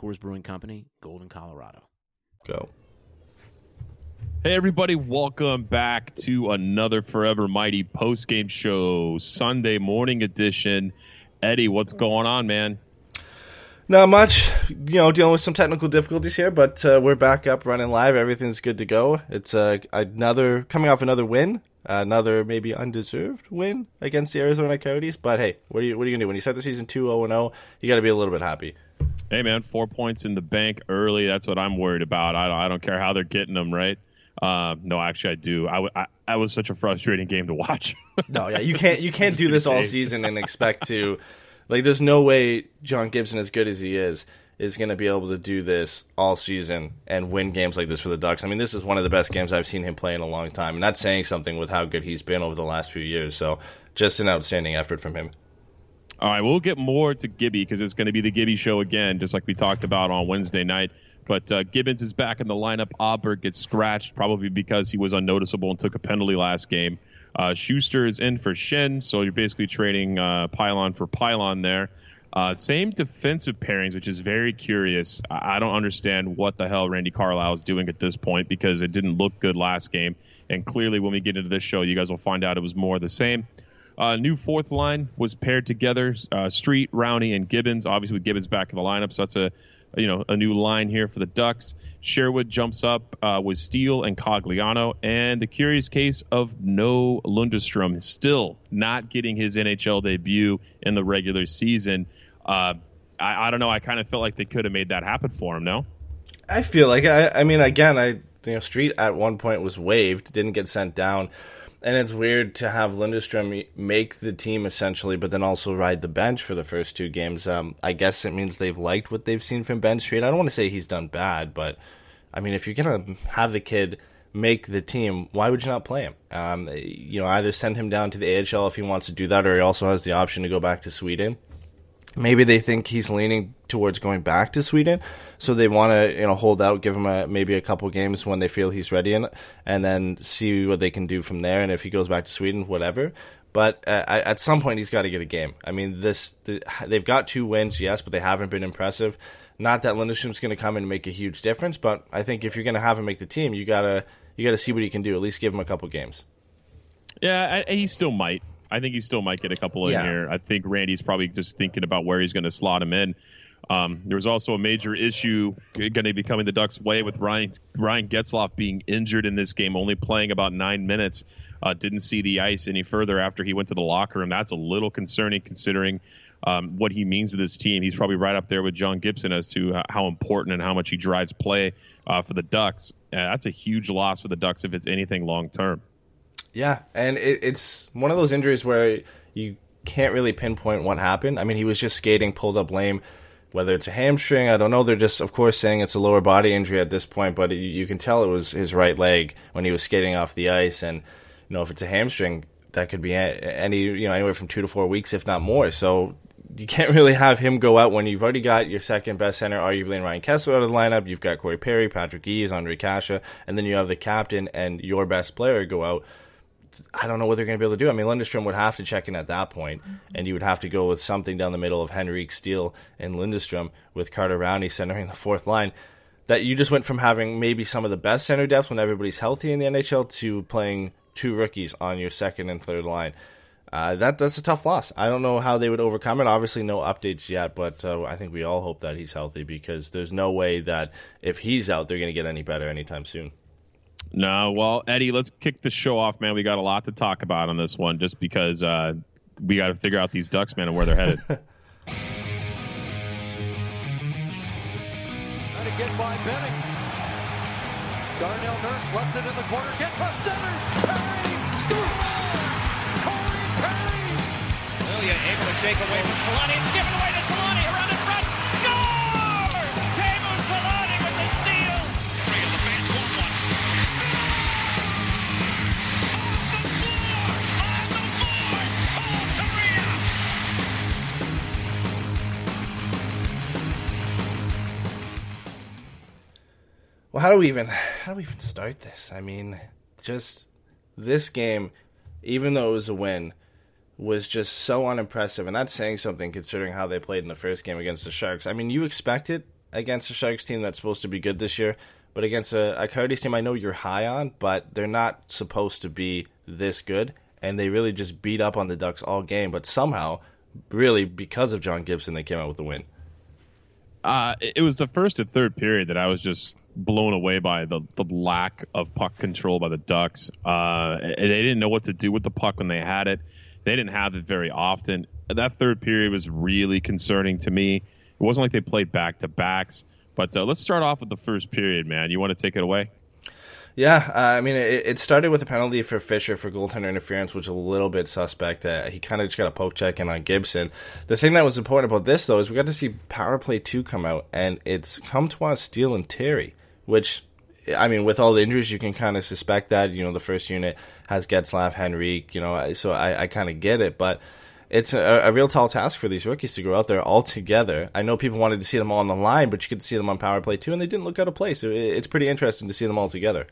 Coors Brewing Company, Golden, Colorado. Go. Hey, everybody, welcome back to another Forever Mighty post game show, Sunday morning edition. Eddie, what's going on, man? Not much, you know, dealing with some technical difficulties here, but uh, we're back up running live. Everything's good to go. It's uh, another coming off another win, another maybe undeserved win against the Arizona Coyotes. But hey, what are you what are you gonna do when you start the season two zero and zero? You got to be a little bit happy. Hey, man, four points in the bank early. That's what I'm worried about. I don't, I don't care how they're getting them, right? Uh, no, actually, I do. I, I, I was such a frustrating game to watch. no, yeah, you can't you can't do this all season and expect to like. There's no way John Gibson, as good as he is, is going to be able to do this all season and win games like this for the Ducks. I mean, this is one of the best games I've seen him play in a long time, and that's saying something with how good he's been over the last few years. So, just an outstanding effort from him. All right, we'll get more to Gibby because it's going to be the Gibby show again, just like we talked about on Wednesday night. But uh, Gibbons is back in the lineup. Aberg gets scratched, probably because he was unnoticeable and took a penalty last game. Uh, Sustr is in for Schenn, so you're basically trading uh, pylon for pylon there. Uh, same defensive pairings, which is very curious. I, don't understand what the hell Randy Carlyle is doing at this point because it didn't look good last game. And clearly, when we get into this show, you guys will find out it was more the same. Uh, new fourth line was paired together: uh, Street, Rowney, and Gibbons. Obviously, with Gibbons back in the lineup, so that's a you know a new line here for the Ducks. Sherwood jumps up uh, with Steele and Cogliano, and the curious case of no Lundestrom still not getting his NHL debut in the regular season. Uh, I, I, don't know. I kind of felt like they could have made that happen for him. No, I feel like I, I mean, again, I you know, Street at one point was waived, didn't get sent down and it's weird to have Lundestrom make the team essentially, but then also ride the bench for the first two games. Um, I guess it means they've liked what they've seen from Ben Street. I don't want to say he's done bad, but I mean, if you're gonna have the kid make the team, why would you not play him? Um, you know, either send him down to the AHL if he wants to do that, or he also has the option to go back to Sweden. Maybe they think he's leaning towards going back to Sweden so they want to you know hold out, give him a, maybe a couple games when they feel he's ready, in, and then see what they can do from there. And if he goes back to Sweden, whatever. But uh, at some point, he's got to get a game. I mean, this the, they've got two wins, yes, but they haven't been impressive. Not that Lundestrom's going to come and make a huge difference, but I think if you're going to have him make the team, you gotta you gotta see what he can do. At least give him a couple games. Yeah, I, he still might. I think he still might get a couple in yeah. here. I think Randy's probably just thinking about where he's going to slot him in. Um, there was also a major issue going to be coming the Ducks' way with Ryan Ryan Getzlaf being injured in this game, only playing about nine minutes. Uh, didn't see the ice any further after he went to the locker room. That's a little concerning considering um, what he means to this team. He's probably right up there with John Gibson as to how important and how much he drives play uh, for the Ducks. Uh, that's a huge loss for the Ducks if it's anything long term. Yeah, and it, it's one of those injuries where you can't really pinpoint what happened. I mean, he was just skating, pulled up lame whether it's a hamstring, I don't know. They're just, of course, saying it's a lower body injury at this point, but you, can tell it was his right leg when he was skating off the ice. And, you know, if it's a hamstring, that could be any, you know, anywhere from two to four weeks, if not more. So you can't really have him go out when you've already got your second best center, arguably in Ryan Kesler out of the lineup. You've got Corey Perry, Patrick Eaves, Ondrej Kase, and then you have the captain and your best player go out. I don't know what they're going to be able to do. I mean, Lundestrom would have to check in at that point, and you would have to go with something down the middle of Henrique, Steele, and Lundestrom with Carter Rowney centering the fourth line. That you just went from having maybe some of the best center depth when everybody's healthy in the NHL to playing two rookies on your second and third line. Uh, that that's a tough loss. I don't know how they would overcome it. Obviously, no updates yet, but uh, I think we all hope that he's healthy because there's no way that if he's out, they're going to get any better anytime soon. No, well, Eddie, let's kick the show off, man. We got a lot to talk about on this one, just because uh, we got to figure out these Ducks, man, and where they're headed. Trying to get by Benning. Darnell Nurse left it in the corner, gets up center. Perry scores! Corey Perry! Ilya able to shake away from Solani. It's given away to Solani Well, how do we even how do we even start this? I mean, just this game, even though it was a win, was just so unimpressive, and that's saying something considering how they played in the first game against the Sharks. I mean, you expect it against a Sharks team that's supposed to be good this year, but against a, a Coyotes team I know you're high on, but they're not supposed to be this good, and they really just beat up on the Ducks all game. But somehow, really because of John Gibson, they came out with a win. Uh, it was the first and third period that I was just blown away by the, the lack of puck control by the Ducks. Uh, they didn't know what to do with the puck when they had it. They didn't have it very often. That third period was really concerning to me. It wasn't like they played back to backs. But uh, let's start off with the first period, man. You want to take it away? Yeah, uh, I mean, it, it, started with a penalty for Fischer for goaltender interference, which was a little bit suspect. Uh, he kind of just got a poke check in on Gibson. The thing that was important about this, though, is we got to see Power Play 2 come out, and it's Comtois, Steele, and Terry, which, I mean, with all the injuries, you can kind of suspect that. You know, the first unit has Getzlaf, Henrique, you know, so I, I kind of get it, but it's a, a, real tall task for these rookies to go out there all together. I know people wanted to see them all on the line, but you could see them on power play too, and they didn't look out of place. It's pretty interesting to see them all together.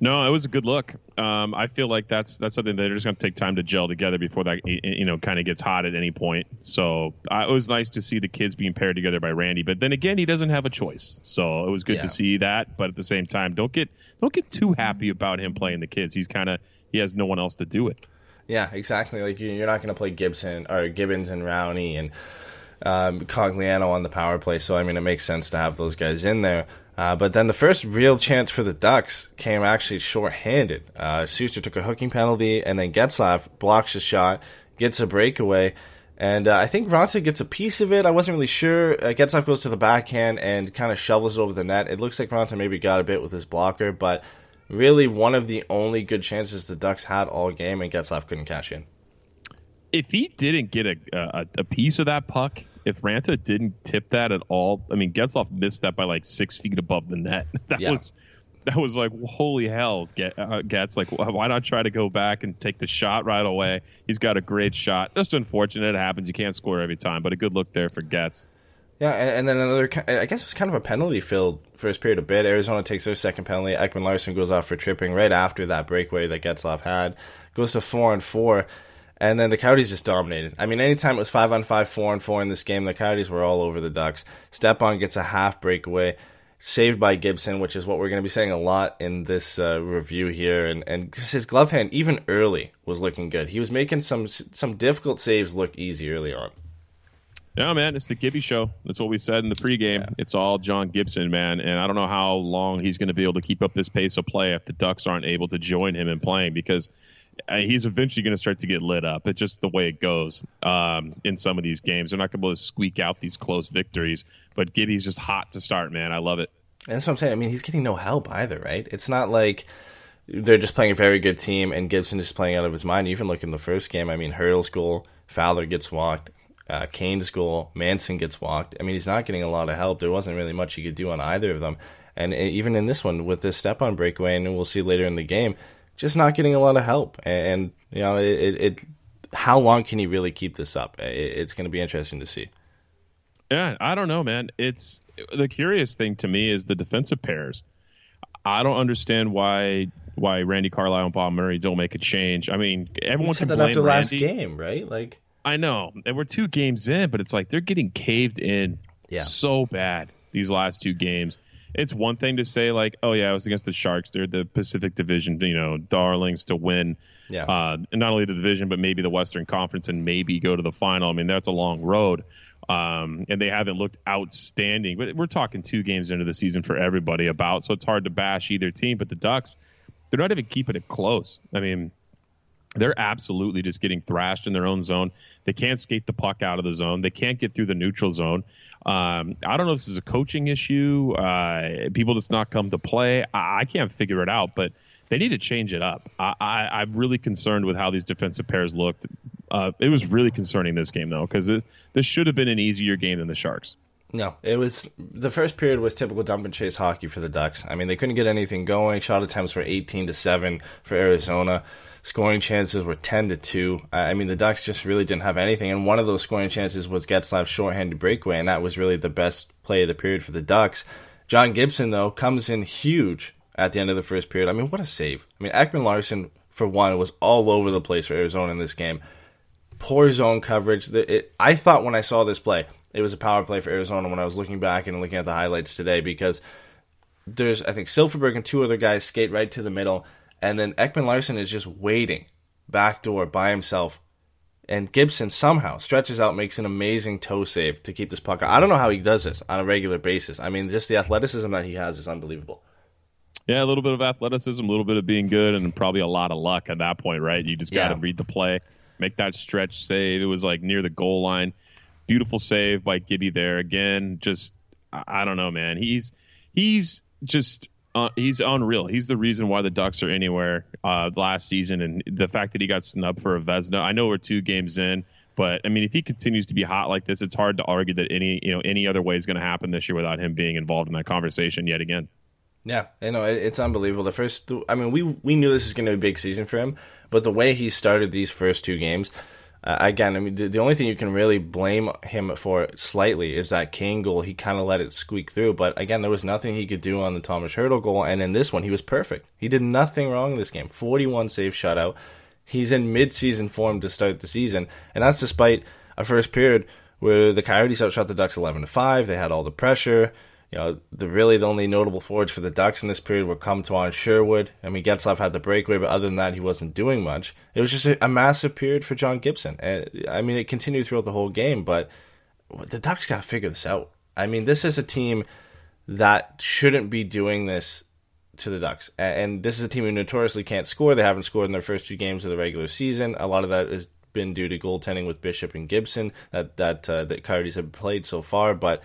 No, it was a good look. Um, I feel like that's that's something that they're just going to take time to gel together before that you know kind of gets hot at any point. So uh, it was nice to see the kids being paired together by Randy. But then again, he doesn't have a choice, so it was good yeah. to see that. But at the same time, don't get don't get too happy about him playing the kids. He's kind of he has no one else to do it. Yeah, exactly. Like you're not going to play Gibson or Gibbons and Rowney and um, Cogliano on the power play. So I mean, it makes sense to have those guys in there. Uh, but then the first real chance for the Ducks came actually shorthanded. Uh, took a hooking penalty, and then Getzlaf blocks a shot, gets a breakaway, and uh, I think Raanta gets a piece of it. I wasn't really sure. Uh, Getzlaf goes to the backhand and kind of shovels it over the net. It looks like Raanta maybe got a bit with his blocker, but really one of the only good chances the Ducks had all game, and Getzlaf couldn't cash in. If he didn't get a, a, a piece of that puck, if Raanta didn't tip that at all, I mean, Getzlaf missed that by like six feet above the net. That yeah. was that was like holy hell. Get uh, Getz like why not try to go back and take the shot right away? He's got a great shot. Just unfortunate it happens. You can't score every time, but a good look there for Getz. Yeah, and, then another. I guess it was kind of a penalty filled first period a bit. Arizona takes their second penalty. Ekman Larsson goes off for tripping right after that breakaway that Getzlaf had. Goes to four and four. And then the Coyotes just dominated. I mean, anytime it was five on five, four on four in this game, the Coyotes were all over the Ducks. Stepan gets a half breakaway, saved by Gibson, which is what we're going to be saying a lot in this uh, review here. And and his glove hand, even early, was looking good. He was making some some difficult saves look easy early on. Yeah, man, it's the Gibby show. That's what we said in the pregame. Yeah. It's all John Gibson, man, and I don't know how long he's going to be able to keep up this pace of play if the Ducks aren't able to join him in playing because he's eventually going to start to get lit up. It's just the way it goes um, in some of these games. They're not going to be able to squeak out these close victories, but Gibby's just hot to start, man. I love it. And that's what I'm saying. I mean, he's getting no help either, right? It's not like they're just playing a very good team and Gibson is playing out of his mind. Even look in the first game. I mean, Hertl's goal, Fowler gets walked. uh, Kane's goal, Manson gets walked. I mean, he's not getting a lot of help. There wasn't really much he could do on either of them. And even in this one, with this Stepan breakaway, and we'll see later in the game, just not getting a lot of help. And, you know, it, it, it how long can he really keep this up? It, it's going to be interesting to see. Yeah, I don't know, man. It's the curious thing to me is the defensive pairs. I don't understand why why Randy Carlyle and Bob Murray don't make a change. I mean, everyone said that blame after Randy. last game, right? Like, I know, and we're two games in, but it's like they're getting caved in yeah. so bad these last two games. It's one thing to say like, oh yeah, I was against the Sharks. They're the Pacific Division, you know, darlings to win. Yeah. Uh, not only the division, but maybe the Western Conference and maybe go to the final. I mean, that's a long road. Um, and they haven't looked outstanding. But we're talking two games into the season for everybody about, so it's hard to bash either team. But the Ducks, they're not even keeping it close. I mean, they're absolutely just getting thrashed in their own zone. They can't skate the puck out of the zone. They can't get through the neutral zone. Um, I don't know if this is a coaching issue. Uh, people just not come to play. I, I, can't figure it out, but they need to change it up. I, am really concerned with how these defensive pairs looked. Uh, it was really concerning this game though, because this should have been an easier game than the Sharks. No, it was the first period was typical dump and chase hockey for the Ducks. I mean, they couldn't get anything going. Shot attempts were 18 to 7 for Arizona. Scoring chances were 10 to 2. I mean, the Ducks just really didn't have anything. And one of those scoring chances was Getzlaf's shorthanded breakaway, and that was really the best play of the period for the Ducks. John Gibson, though, comes in huge at the end of the first period. I mean, what a save. I mean, Ekman Larsson, for one, was all over the place for Arizona in this game. Poor zone coverage. It, I thought when I saw this play, it was a power play for Arizona when I was looking back and looking at the highlights today because there's, I think, Silfverberg and two other guys skate right to the middle, and then Ekman Larsson is just waiting backdoor by himself. And Gibson somehow stretches out, makes an amazing toe save to keep this puck. Out. I don't know how he does this on a regular basis. I mean, just the athleticism that he has is unbelievable. Yeah, a little bit of athleticism, a little bit of being good, and probably a lot of luck at that point, right? You just got to yeah. read the play, make that stretch save. It was like near the goal line. Beautiful save by Gibby there. Again, just I don't know, man. He's he's just uh, he's unreal. He's the reason why the Ducks are anywhere uh, last season, and the fact that he got snubbed for a Vezina. I know we're two games in, but I mean, if he continues to be hot like this, it's hard to argue that any you know any other way is going to happen this year without him being involved in that conversation yet again. Yeah, you know it's unbelievable. The first, I mean, we we knew this was going to be a big season for him, but the way he started these first two games, uh, again, I mean, the, the, only thing you can really blame him for slightly is that Kane goal. He kind of let it squeak through, but again, there was nothing he could do on the Thomas Hertl goal, and in this one, he was perfect. He did nothing wrong in this game. Forty-one save shutout. He's in mid-season form to start the season, and that's despite a first period where the Coyotes outshot the Ducks eleven to five. They had all the pressure you know, the really the only notable forwards for the Ducks in this period were Comtois and Sherwood. I mean, Getzlaf had the breakaway, but other than that, he wasn't doing much. It was just a, a massive period for John Gibson. And I mean, it continued throughout the whole game, but the Ducks got to figure this out. I mean, this is a team that shouldn't be doing this to the Ducks. And this is a team who notoriously can't score. They haven't scored in their first two games of the regular season. A lot of that has been due to goaltending with Bishop and Gibson that that uh, the Coyotes have played so far, but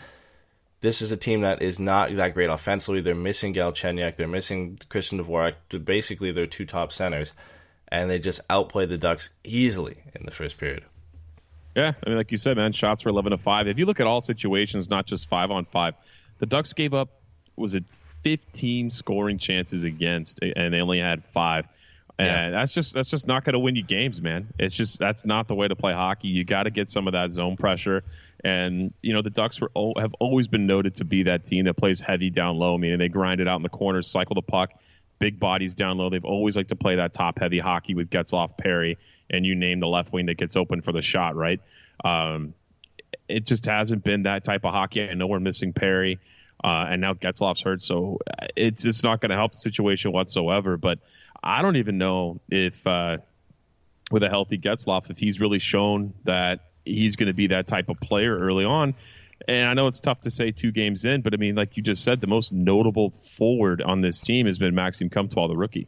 this is a team that is not that great offensively. They're missing Galchenyuk. They're missing Christian Dvorak. Basically, their two top centers, and they just outplayed the Ducks easily in the first period. Yeah, I mean, like you said, man, shots were eleven to five. If you look at all situations, not just five on five, the Ducks gave up was it fifteen scoring chances against, and they only had five. And yeah. that's just that's just not going to win you games, man. It's just that's not the way to play hockey. You got to get some of that zone pressure. And you know the Ducks were have always been noted to be that team that plays heavy down low. Meaning they grind it out in the corners, cycle the puck, big bodies down low. They've always liked to play that top heavy hockey with Getzlaf, Perry, and you name the left wing that gets open for the shot. Right? Um, it just hasn't been that type of hockey. I know we're missing Perry, uh, and now Getzlaf's hurt, so it's it's not going to help the situation whatsoever. But I don't even know if uh, with a healthy Getzlaf, if he's really shown that he's going to be that type of player early on. And I know it's tough to say two games in, but I mean, like you just said, the most notable forward on this team has been Maxime Comtois, the rookie.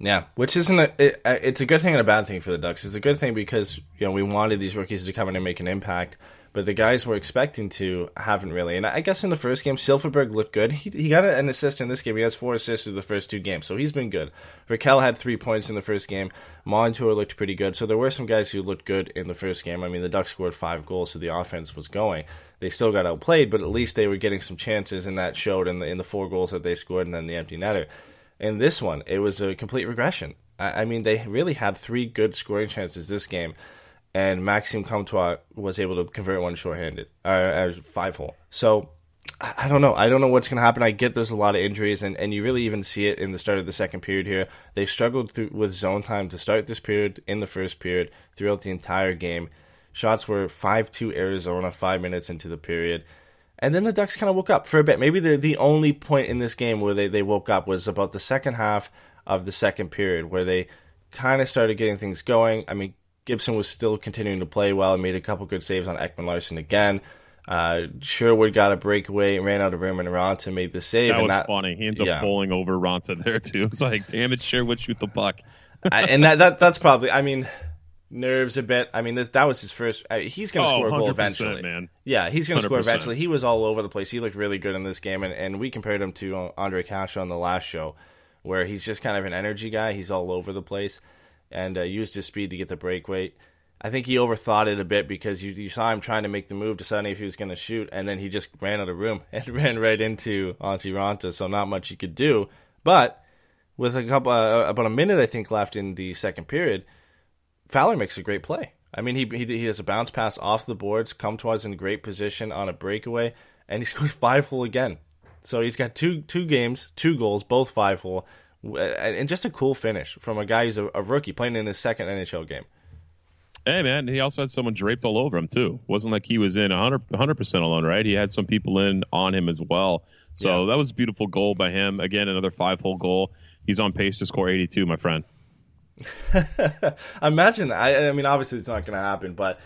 Yeah, which isn't a it, it's a good thing and a bad thing for the Ducks. It's a good thing because you know we wanted these rookies to come in and make an impact, but the guys we're expecting to haven't really. And I guess in the first game, Silfverberg looked good. He, he got an assist in this game. He has four assists through the first two games, so he's been good. Rakell had three points in the first game. Montour looked pretty good. So there were some guys who looked good in the first game. I mean, the Ducks scored five goals, so the offense was going. They still got outplayed, but at least they were getting some chances, and that showed in the in the four goals that they scored, and then the empty netter. In this one, it was a complete regression. I, I mean, they really had three good scoring chances this game and Maxime Comtois was able to convert one shorthanded or, or five hole. So I, don't know. I don't know what's going to happen. I get there's a lot of injuries, and, and you really even see it in the start of the second period here. They struggled through, with zone time to start this period in the first period throughout the entire game. Shots were 5 2 Arizona five minutes into the period. And then the Ducks kind of woke up for a bit. Maybe the, the only point in this game where they, they woke up was about the second half of the second period, where they kind of started getting things going. I mean, Gibson was still continuing to play well and made a couple good saves on Ekman Larsson again. Uh, Sherwood got a breakaway, ran out of room, and Raanta made the save. That was that, funny. He ends up yeah. bowling over Raanta there too. It's like, damn it, Sherwood, shoot the puck. I, and that, that that's probably. I mean, nerves a bit. I mean, this, that was his first. Uh, he's going to oh, score a goal eventually, man. Yeah, he's going to score eventually. He was all over the place. He looked really good in this game, and, and we compared him to uh, Ondrej Kase on the last show, where he's just kind of an energy guy. He's all over the place, and uh, used his speed to get the breakaway. I think he overthought it a bit because you, you saw him trying to make the move, deciding if he was going to shoot, and then he just ran out of room and ran right into Antti Raanta. So not much he could do. But with a couple, uh, about a minute I think left in the second period, Fowler makes a great play. I mean, he he, he has a bounce pass off the boards, Comtois in great position on a breakaway, and he scores five hole again. So he's got two two games, two goals, both five hole, and just a cool finish from a guy who's a, a rookie playing in his second NHL game. Hey man, he also had someone draped all over him too. It wasn't like he was in 100 percent alone, right? He had some people in on him as well. So yeah. that was a beautiful goal by him. Again, another five hole goal. He's on pace to score 82, my friend. Imagine that. I, I, mean, obviously it's not going to happen, but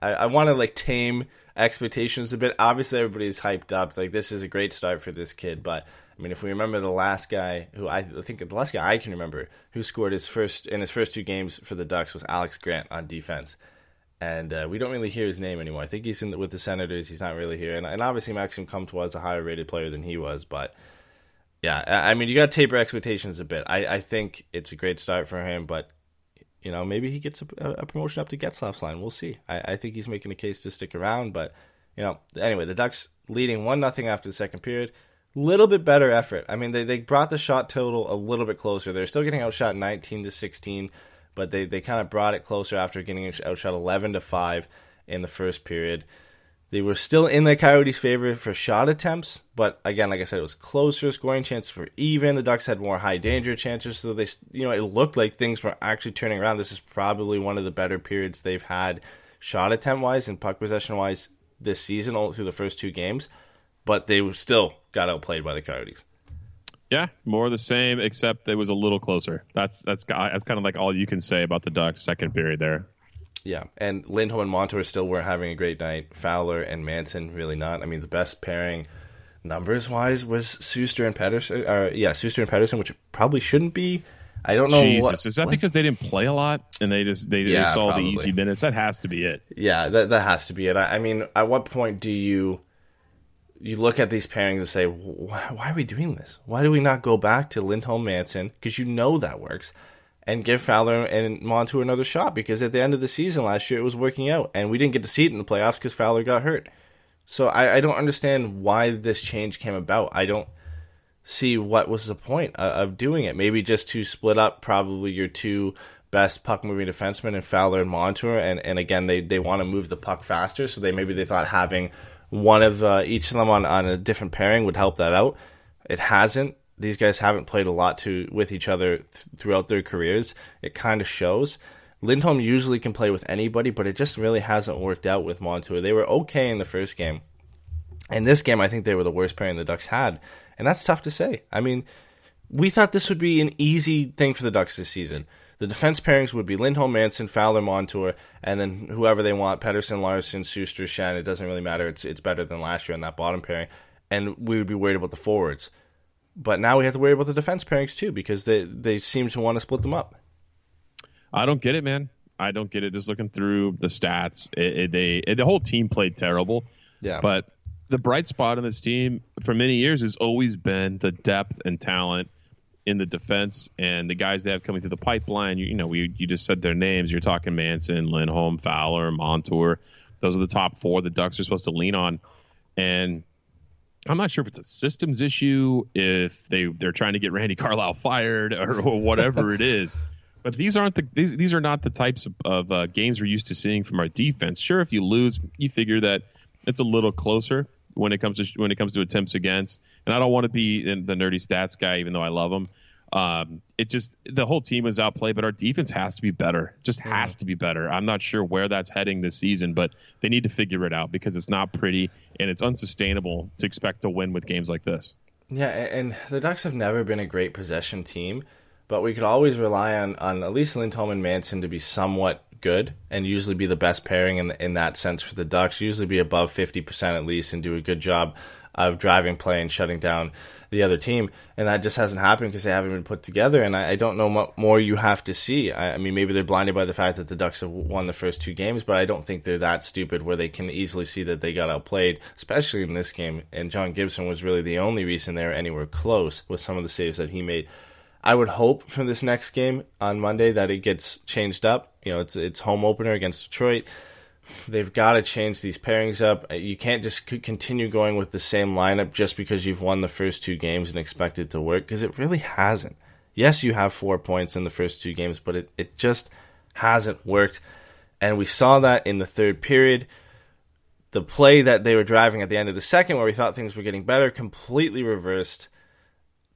I, I want to like tame expectations a bit. Obviously, everybody's hyped up. Like this is a great start for this kid, but I mean, if we remember the last guy who I, I think the last guy I can remember who scored his first in his first two games for the Ducks was Alex Grant on defense, and uh, we don't really hear his name anymore. I think he's in the, with the Senators. He's not really here, and, and obviously Maxime Comtois was a higher rated player than he was, but. Yeah, I mean, you got to taper expectations a bit. I, I think it's a great start for him, but you know, maybe he gets a, a promotion up to Getzlaf's line. We'll see. I, I, think he's making a case to stick around, but you know, anyway, the Ducks leading one nothing after the second period little bit better effort. I mean, they, they brought the shot total a little bit closer. They're still getting outshot 19 to 16, but they, they kind of brought it closer after getting outshot 11 to 5 in the first period. They were still in the Coyotes' favor for shot attempts, but again, like I said, it was closer. Scoring chances were even. The Ducks had more high danger chances, so they, you know, it looked like things were actually turning around. This is probably one of the better periods they've had, shot attempt wise and puck possession wise, this season, all through the first two games but they still got outplayed by the Coyotes. Yeah, more the same, except it was a little closer. That's that's that's kind of like all you can say about the Ducks second period there. Yeah, and Lindholm and Montour still weren't having a great night. Fowler and Manson really not. I mean, the best pairing numbers wise was Sustr and Pettersson. Uh, yeah, Sustr and Pettersson, which probably shouldn't be. I don't know. Jesus, what, is that like, because they didn't play a lot and they just they, yeah, they saw probably. the easy minutes? That has to be it. Yeah, that that has to be it. I, I mean, at what point do you? You look at these pairings and say, why are we doing this? Why do we not go back to Lindholm Manson? Because you know that works. And give Fowler and Montour another shot because at the end of the season last year it was working out and we didn't get to see it in the playoffs because Fowler got hurt. So I, I, don't understand why this change came about. I don't see what was the point of, of doing it. Maybe just to split up probably your two best puck moving defensemen in Fowler and Montour and, and again they, they want to move the puck faster so they maybe they thought having one of uh, each of them on, on a different pairing would help that out. It hasn't. These guys haven't played a lot to with each other th- throughout their careers. It kind of shows. Lindholm usually can play with anybody, but it just really hasn't worked out with Montour. They were okay in the first game. In this game, I think they were the worst pairing the Ducks had. And that's tough to say. I mean, we thought this would be an easy thing for the Ducks this season. The defense pairings would be Lindholm, Manson, Fowler, Montour, and then whoever they want: Pettersson, Larsson, Sustr, Schenn. It doesn't really matter. It's it's better than last year in that bottom pairing, and we would be worried about the forwards. But now we have to worry about the defense pairings too because they they seem to want to split them up. I don't get it, man. I don't get it. Just looking through the stats, it, it, they it, the whole team played terrible. Yeah. But the bright spot on this team for many years has always been the depth and talent in the defense and the guys they have coming through the pipeline. You, you know, we you just said their names. You're talking Manson, Lindholm, Fowler, Montour. Those are the top four the Ducks are supposed to lean on. And I'm not sure if it's a systems issue, if they they're trying to get Randy Carlyle fired or, or whatever it is. But these aren't the these these are not the types of, of uh, games we're used to seeing from our defense. Sure, if you lose, you figure that it's a little closer when it comes to when it comes to attempts against. And I don't want to be the nerdy stats guy, even though I love them. Um, it just the whole team is outplayed, but our defense has to be better. Just has to be better. I'm not sure where that's heading this season, but they need to figure it out because it's not pretty and it's unsustainable to expect to win with games like this. Yeah, and the Ducks have never been a great possession team, but we could always rely on on at least Lindholm and Manson to be somewhat good and usually be the best pairing in the, in that sense for the Ducks. Usually be above fifty percent at least and do a good job of driving play and shutting down the other team, and that just hasn't happened because they haven't been put together. And I, I don't know what more you have to see. I, I, mean, maybe they're blinded by the fact that the Ducks have won the first two games, but I don't think they're that stupid where they can easily see that they got outplayed, especially in this game. And John Gibson was really the only reason they were anywhere close with some of the saves that he made. I would hope for this next game on Monday that it gets changed up. You know, it's it's home opener against Detroit they've got to change these pairings up. Uh, you can't just continue going with the same lineup just because you've won the first two games and expect it to work because it really hasn't. Yes, you have four points in the first two games, but it, it just hasn't worked. And we saw that in the third period. The play that they were driving at the end of the second, where we thought things were getting better, completely reversed.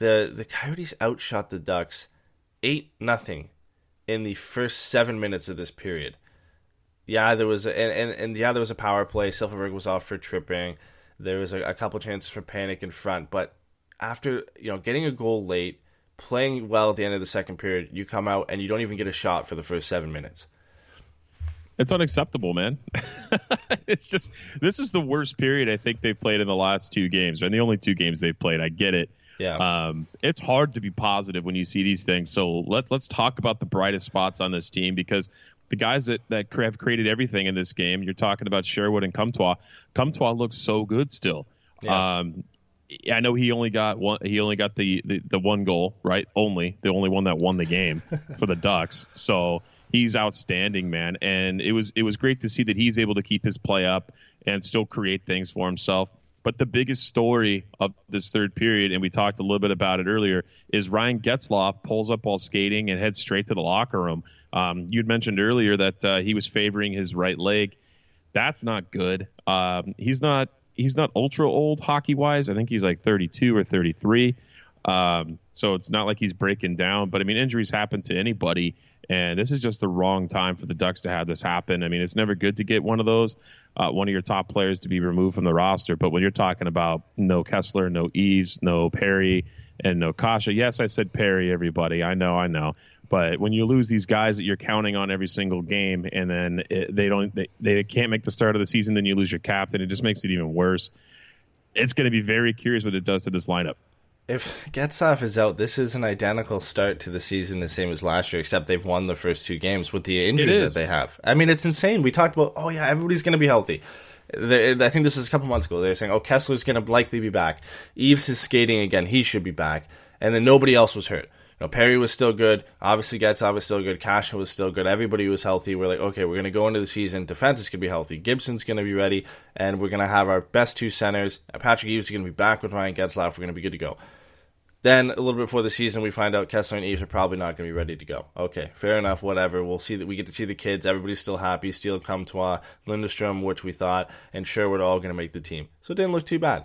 The the Coyotes outshot the Ducks eight nothing in the first seven minutes of this period yeah, there was, a, and, and, and yeah, there was a power play. Silfverberg was off for tripping. There was a, a couple chances for panic in front, but after you know getting a goal late, playing well at the end of the second period, you come out and you don't even get a shot for the first seven minutes. It's unacceptable, man. it's just this is the worst period I think they've played in the last two games, and the only two games they've played. I get it. Yeah. Um, it's hard to be positive when you see these things. So let let's talk about the brightest spots on this team because the guys that, that have created everything in this game, you're talking about Sherwood and Comtois. Comtois looks so good still. Yeah. Um, I know he only got one. He only got the, the, the one goal, right? Only the only one that won the game for the Ducks. So he's outstanding, man. And it was it was great to see that he's able to keep his play up and still create things for himself. But the biggest story of this third period, and we talked a little bit about it earlier, is Ryan Getzlaf pulls up while skating and heads straight to the locker room. Um, you'd mentioned earlier that uh, he was favoring his right leg. That's not good. Um, he's not he's not ultra old hockey wise. I think he's like 32 or 33. Um, so it's not like he's breaking down. But I mean, injuries happen to anybody, and this is just the wrong time for the Ducks to have this happen. I mean, it's never good to get one of those, uh, one of your top players to be removed from the roster. But when you're talking about no Kesler, no Eaves, no Perry, and no Kase, yes, I said Perry. Everybody, I know, I know. But when you lose these guys that you're counting on every single game, and then it, they don't, they, they can't make the start of the season, then you lose your captain. It just makes it even worse. It's going to be very curious what it does to this lineup. If Getzlaf is out, this is an identical start to the season, the same as last year, except they've won the first two games with the injuries that they have. I mean, it's insane. We talked about, oh yeah, everybody's going to be healthy. I think this was a couple months ago. They were saying, oh, Kesler's going to likely be back. Eaves is skating again. He should be back. And then nobody else was hurt know, Perry was still good. Obviously, Getzlaf was still good. Kase was still good. Everybody was healthy. We're like, okay, we're going to go into the season. Defense is going to be healthy. Gibson's going to be ready. And we're going to have our best two centers. Patrick Eaves is going to be back with Ryan Getzlaf. We're going to be good to go. Then, a little bit before the season, we find out Kesler and Eaves are probably not going to be ready to go. Okay, fair enough, whatever. We'll see that we get to see the kids. Everybody's still happy. Steele, Comtois, Lundestrom, which we thought, and Sherwood all going to make the team. So it didn't look too bad.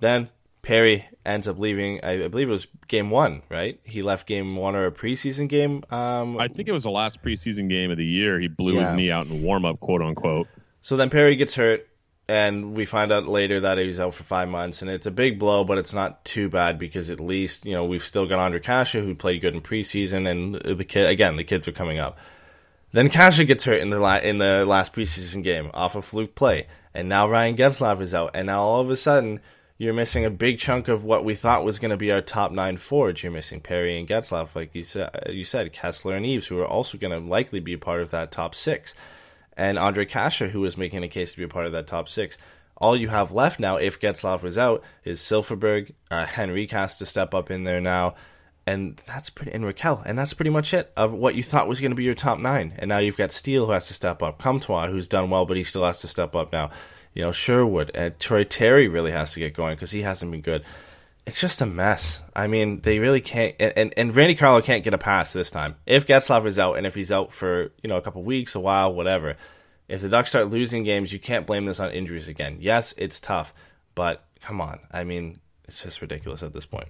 Then Perry ends up leaving. I, I, believe it was game one, right? He left game one or a preseason game. Um, I think it was the last preseason game of the year. He blew yeah. his knee out in warm up, quote unquote. So then Perry gets hurt, and we find out later that he's out for five months, and it's a big blow, but it's not too bad because at least you know we've still got Andre Kase who played good in preseason, and the kid again the kids are coming up. Then Kase gets hurt in the la- in the last preseason game off a fluke play, and now Ryan Getzlaf is out, and now all of a sudden you're missing a big chunk of what we thought was going to be our top nine forwards. You're missing Perry and Getzlaf, like you said, you said Kesler and Eaves, who are also going to likely be a part of that top six, and Ondrej Kase, who was making a case to be a part of that top six. All you have left now, if Getzlaf was out, is Silfverberg. Uh, has to step up in there now, and that's pretty. And Rakell, and that's pretty much it of what you thought was going to be your top nine. And now you've got Steele who has to step up. Comtois, who's done well, but he still has to step up now you know, Sherwood and Troy Terry really has to get going because he hasn't been good. It's just a mess. I mean, they really can't. And, and, and Randy Carlyle can't get a pass this time. If Getzlaf is out, and if he's out for you know a couple weeks, a while, whatever. If the Ducks start losing games, you can't blame this on injuries again. Yes, it's tough, but come on. I mean, it's just ridiculous at this point.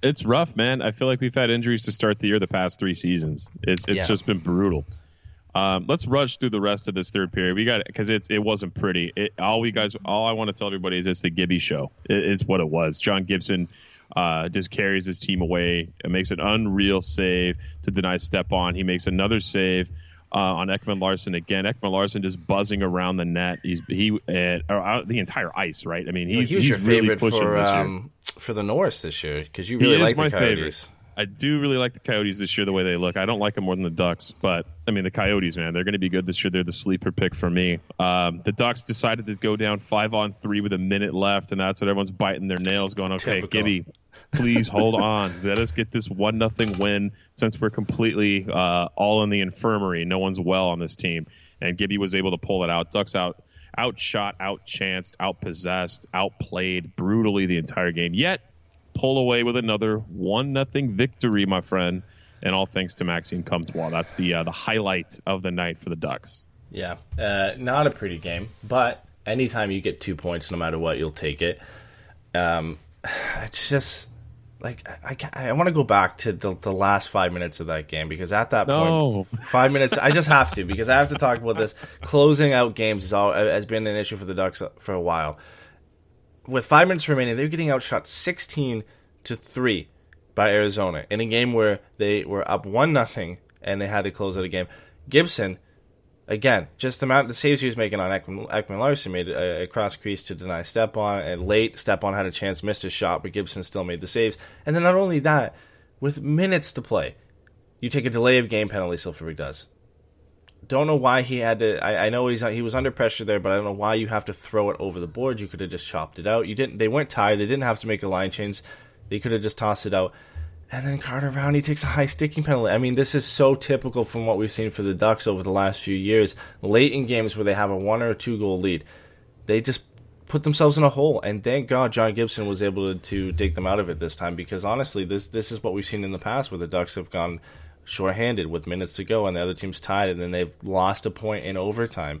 It's rough, man. I feel like we've had injuries to start the year the past three seasons. It's it's yeah. just been brutal. Um, let's rush through the rest of this third period. We got because it's it wasn't pretty. It, all we guys, all I want to tell everybody is it's the Gibby show. It, it's what it was. John Gibson uh, just carries his team away. It makes an unreal save to deny Stepan. He makes another save uh, on Ekman Larsson again. Ekman Larsson just buzzing around the net. He's he uh, uh the entire ice, right? I mean, he's, he he's your really favorite for um, for the Norris this year because you really like the Coyotes. Favorite. I do really like the Coyotes this year, the way they look. I don't like them more than the Ducks, but I mean the Coyotes, man, they're going to be good this year. They're the sleeper pick for me. Um, the Ducks decided to go down five on three with a minute left, and that's what everyone's biting their nails, going, "Okay, Typical. Gibby, please hold on. Let us get this one nothing win since we're completely uh, all in the infirmary. No one's well on this team." And Gibby was able to pull it out. Ducks out outshot, outchanced, outpossessed, outplayed brutally the entire game. Yet pull away with another one nothing victory, my friend. And all thanks to Maxime Comtois. That's the uh, the highlight of the night for the Ducks. Yeah, uh, not a pretty game, but anytime you get two points, no matter what, you'll take it. Um, it's just like I, I, I want to go back to the, the, last five minutes of that game because at that no. point, five minutes, I just have to because I have to talk about this. Closing out games all, has been an issue for the Ducks for a while with five minutes remaining, they're getting outshot 16 to 3 by Arizona in a game where they were up 1 nothing and they had to close out a game. Gibson, again, just the amount of the saves he was making on Ekman, Ekman Larsson made a, a, cross crease to deny Stepan, and late Stepan had a chance, missed a shot, but Gibson still made the saves. And then not only that, with minutes to play, you take a delay of game penalty, Silfverberg does don't know why he had to. I, I, know he's he was under pressure there, but I don't know why you have to throw it over the board. You could have just chopped it out. You didn't. They weren't tied. They didn't have to make a line change. They could have just tossed it out. And then Carter Rowney takes a high sticking penalty. I mean, this is so typical from what we've seen for the Ducks over the last few years. Late in games where they have a one or two goal lead, they just put themselves in a hole. And thank God John Gibson was able to, to take them out of it this time because honestly, this this is what we've seen in the past where the Ducks have gone shorthanded with minutes to go and the other team's tied and then they've lost a point in overtime.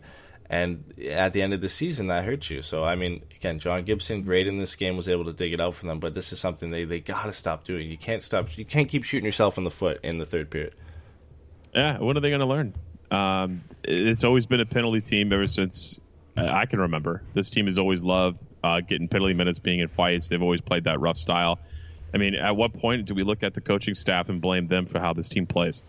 And at the end of the season, that hurts you. So, I mean, again, John Gibson, great in this game, was able to dig it out for them. But this is something they, they got to stop doing. You can't stop. You can't keep shooting yourself in the foot in the third period. Yeah, what are they going to learn? Um, it's always been a penalty team ever since I can remember. This team has always loved uh, getting penalty minutes, being in fights. They've always played that rough style. I mean, at what point do we look at the coaching staff and blame them for how this team plays?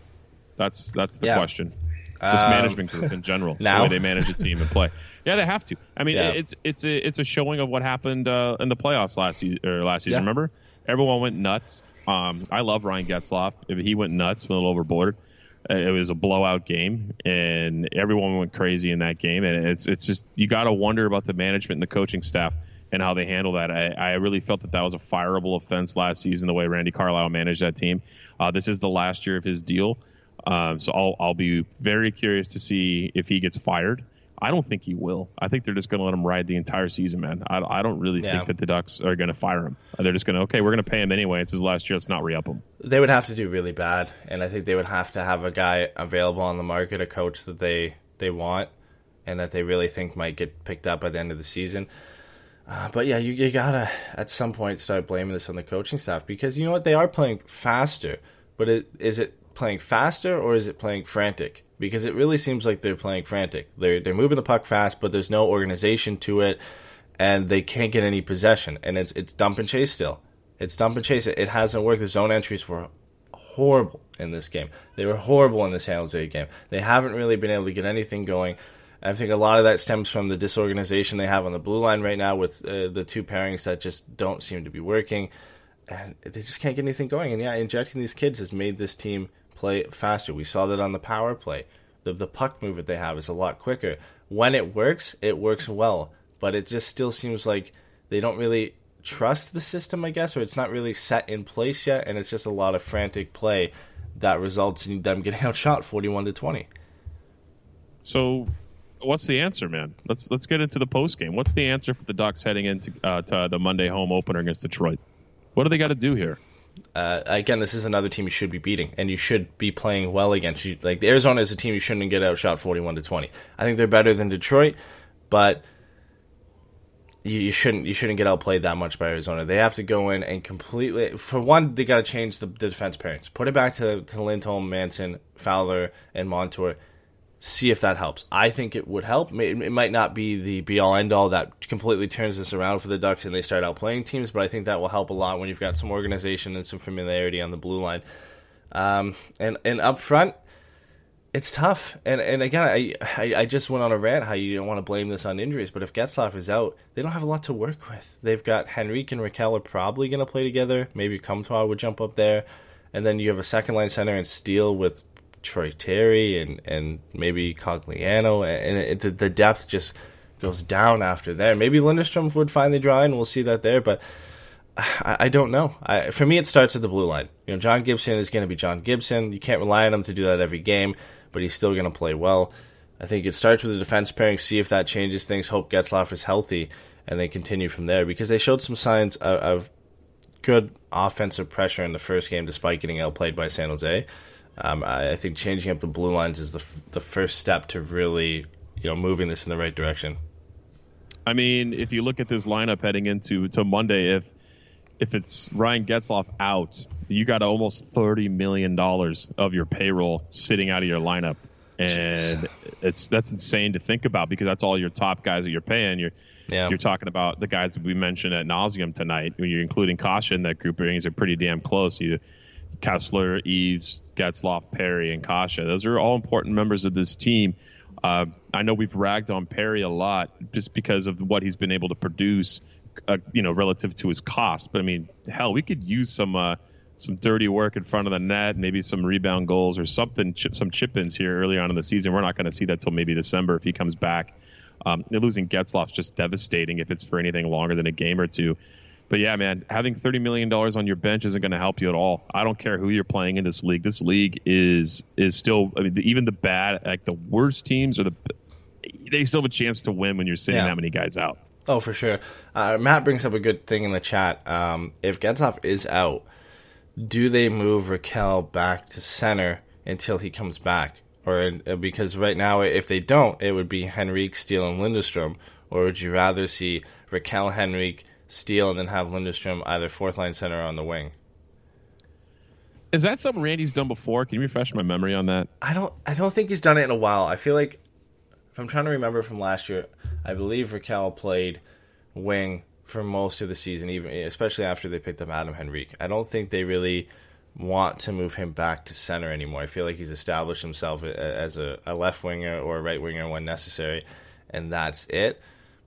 That's that's the yeah. question. This um, management group in general, now? the way they manage a team and play. Yeah, they have to. I mean, yeah. it's it's a it's a showing of what happened uh, in the playoffs last year. Or last season, yeah. remember? Everyone went nuts. Um, I love Ryan Getzlaf. If he went nuts, went a little overboard. Uh, it was a blowout game, and everyone went crazy in that game. And it's it's just you got to wonder about the management and the coaching staff and how they handle that. I, I really felt that that was a fireable offense last season, the way Randy Carlyle managed that team. Uh, this is the last year of his deal. Um, so I'll, I'll be very curious to see if he gets fired. I don't think he will. I think they're just going to let him ride the entire season, man. I, I don't really yeah. think that the Ducks are going to fire him. They're just going to, okay, we're going to pay him anyway. It's his last year. Let's not re up him. They would have to do really bad. And I think they would have to have a guy available on the market, a coach that they, they want and that they really think might get picked up by the end of the season. Uh, but yeah, you, you gotta at some point start blaming this on the coaching staff because you know what they are playing faster, but it, is it playing faster or is it playing frantic? Because it really seems like they're playing frantic. They're they're moving the puck fast, but there's no organization to it, and they can't get any possession. And it's it's dump and chase still. It's dump and chase. It, it hasn't worked. The zone entries were horrible in this game. They were horrible in the San Jose game. They haven't really been able to get anything going. I think a lot of that stems from the disorganization they have on the blue line right now with uh, the two pairings that just don't seem to be working. And they just can't get anything going. And yeah, injecting these kids has made this team play faster. We saw that on the power play. The, the puck movement they have is a lot quicker. When it works, it works well. But it just still seems like they don't really trust the system, I guess, or it's not really set in place yet. And it's just a lot of frantic play that results in them getting outshot 41 to 20. So what's the answer, man? Let's let's get into the post game. What's the answer for the Ducks heading into uh, to the Monday home opener against Detroit? What do they got to do here? Uh, again, this is another team you should be beating, and you should be playing well against. You, like Arizona is a team you shouldn't get outshot forty-one to twenty. I think they're better than Detroit, but you, you, shouldn't you shouldn't get outplayed that much by Arizona. They have to go in and completely. For one, they got to change the, the defense pairings. Put it back to to Lindholm, Manson, Fowler, and Montour see if that helps. I think it would help. It might not be the be all end all that completely turns this around for the Ducks and they start out playing teams, but I think that will help a lot when you've got some organization and some familiarity on the blue line. Um, and and up front, it's tough. And and again, I, I, I just went on a rant how you don't want to blame this on injuries, but if Getzlaf is out, they don't have a lot to work with. They've got Henrique and Rakell are probably going to play together. Maybe Comtois would jump up there. And then you have a second line center and Steel with Troy Terry and, and maybe Cogliano, and it, the, the depth just goes down after there. Maybe Lundestrom would finally draw in. We'll see that there, but I, I don't know. I, for me, it starts at the blue line. You know, John Gibson is going to be John Gibson. You can't rely on him to do that every game, but he's still going to play well. I think it starts with the defense pairing. See if that changes things. Hope Getzlaf is healthy, and they continue from there because they showed some signs of, of good offensive pressure in the first game, despite getting outplayed by San Jose. Um, I, I, think changing up the blue lines is the f- the first step to really you know moving this in the right direction. I mean, if you look at this lineup heading into to Monday, if if it's Ryan Getzlaf out, you got almost thirty million dollars of your payroll sitting out of your lineup, and Jeez. it's that's insane to think about because that's all your top guys that you're paying. You're yeah. you're talking about the guys that we mentioned at nauseum tonight. When you're including in that group, are pretty damn close. You Kesler, Eaves, Getzlaf, Perry, and Kase. Those are all important members of this team. Uh, I know we've ragged on Perry a lot just because of what he's been able to produce, uh, you know, relative to his cost. But I mean, hell, we could use some uh, some dirty work in front of the net, maybe some rebound goals or something, some chip ins here early on in the season. We're not going to see that till maybe December if he comes back. Um, losing Getzlaf's just devastating if it's for anything longer than a game or two. But yeah, man, having thirty million dollars on your bench isn't going to help you at all. I don't care who you're playing in this league. This league is is still. I mean, even the bad, like the worst teams, or the they still have a chance to win when you're sitting yeah. that many guys out. Oh, for sure. Uh, Matt brings up a good thing in the chat. Um, if Getzlaf is out, do they move Rakell back to center until he comes back? Or uh, because right now, if they don't, it would be Henrique, Steel, and Lundestrom. Or would you rather see Rakell, Henrique, Steel, and then have Lundestrom either fourth line center or on the wing. Is that something Randy's done before? Can you refresh my memory on that? I don't. I don't think he's done it in a while. I feel like if I'm trying to remember from last year, I believe Rakell played wing for most of the season, even especially after they picked up Adam Henrique. I don't think they really want to move him back to center anymore. I feel like he's established himself as a, a left winger or a right winger when necessary, and that's it.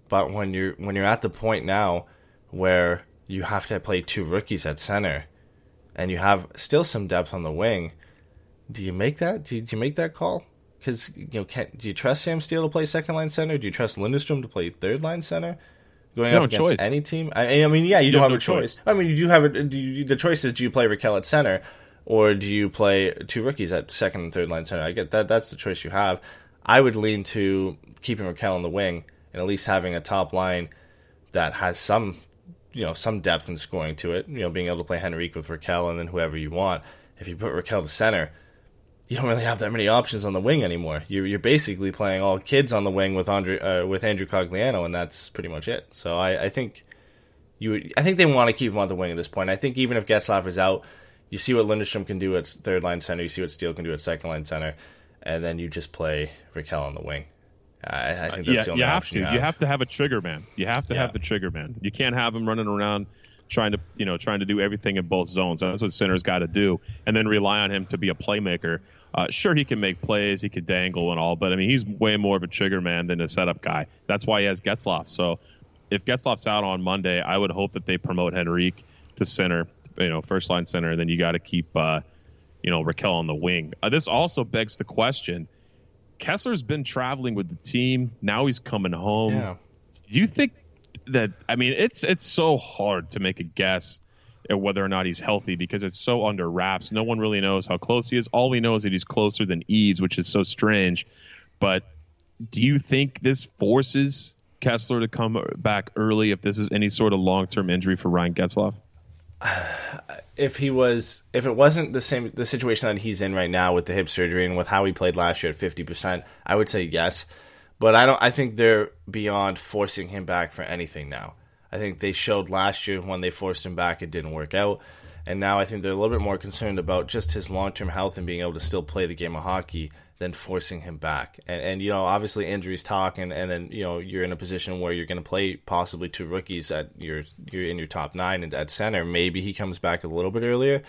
But when you're when you're at the point now where you have to play two rookies at center and you have still some depth on the wing. Do you make that? Do you, do you make that call? Because you know, can, do you trust Sam Steel to play second line center? Do you trust Lundestrom to play third line center? Going up against choice. any team? I, I, mean, yeah, you, you don't have, no a choice. choice. I mean, you do have a. You, the choice is: do you play Rakell at center, or do you play two rookies at second and third line center? I get that. That's the choice you have. I would lean to keeping Rakell on the wing and at least having a top line that has some you know some depth and scoring to it. You know, being able to play Henrique with Rakell and then whoever you want. If you put Rakell to center, you don't really have that many options on the wing anymore. You're, you're basically playing all kids on the wing with Andre uh, with Andrew Cogliano, and that's pretty much it. So I, I think you I think they want to keep him on the wing at this point. I think even if Getzlaf is out, you see what Lundestrom can do at third line center, you see what Steel can do at second line center, and then you just play Rakell on the wing. I, I think that's yeah, the only you have option to. You have. you have to have a trigger man. You have to yeah. have the trigger man. You can't have him running around trying to you know trying to do everything in both zones. That's what center's got to do, and then rely on him to be a playmaker. Uh, sure, he can make plays, he could dangle and all, but I mean, he's way more of a trigger man than a setup guy. That's why he has Getzlaf. So if Getzlaf's out on Monday, I would hope that they promote Henrique to center, you know, first line center, and then you got to keep, uh, you know, Rakell on the wing. Uh, this also begs the question: Kesler's been traveling with the team. Now he's coming home. Yeah. Do you think that? I mean, it's it's so hard to make a guess at whether or not he's healthy because it's so under wraps. No one really knows how close he is. All we know is that he's closer than Eaves, which is so strange. But do you think this forces Kesler to come back early if this is any sort of long term injury for Ryan Getzlaff? If he was if it wasn't the same the situation that he's in right now with the hip surgery and with how he played last year at 50%, I would say yes. But I don't I think they're beyond forcing him back for anything now. I think they showed last year when they forced him back it didn't work out. And now I think they're a little bit more concerned about just his long-term health and being able to still play the game of hockey than forcing him back. And, and you know, obviously injuries talk, and, and then you know you're in a position where you're going to play possibly two rookies at your you're in your top nine and at center. Maybe he comes back a little bit earlier,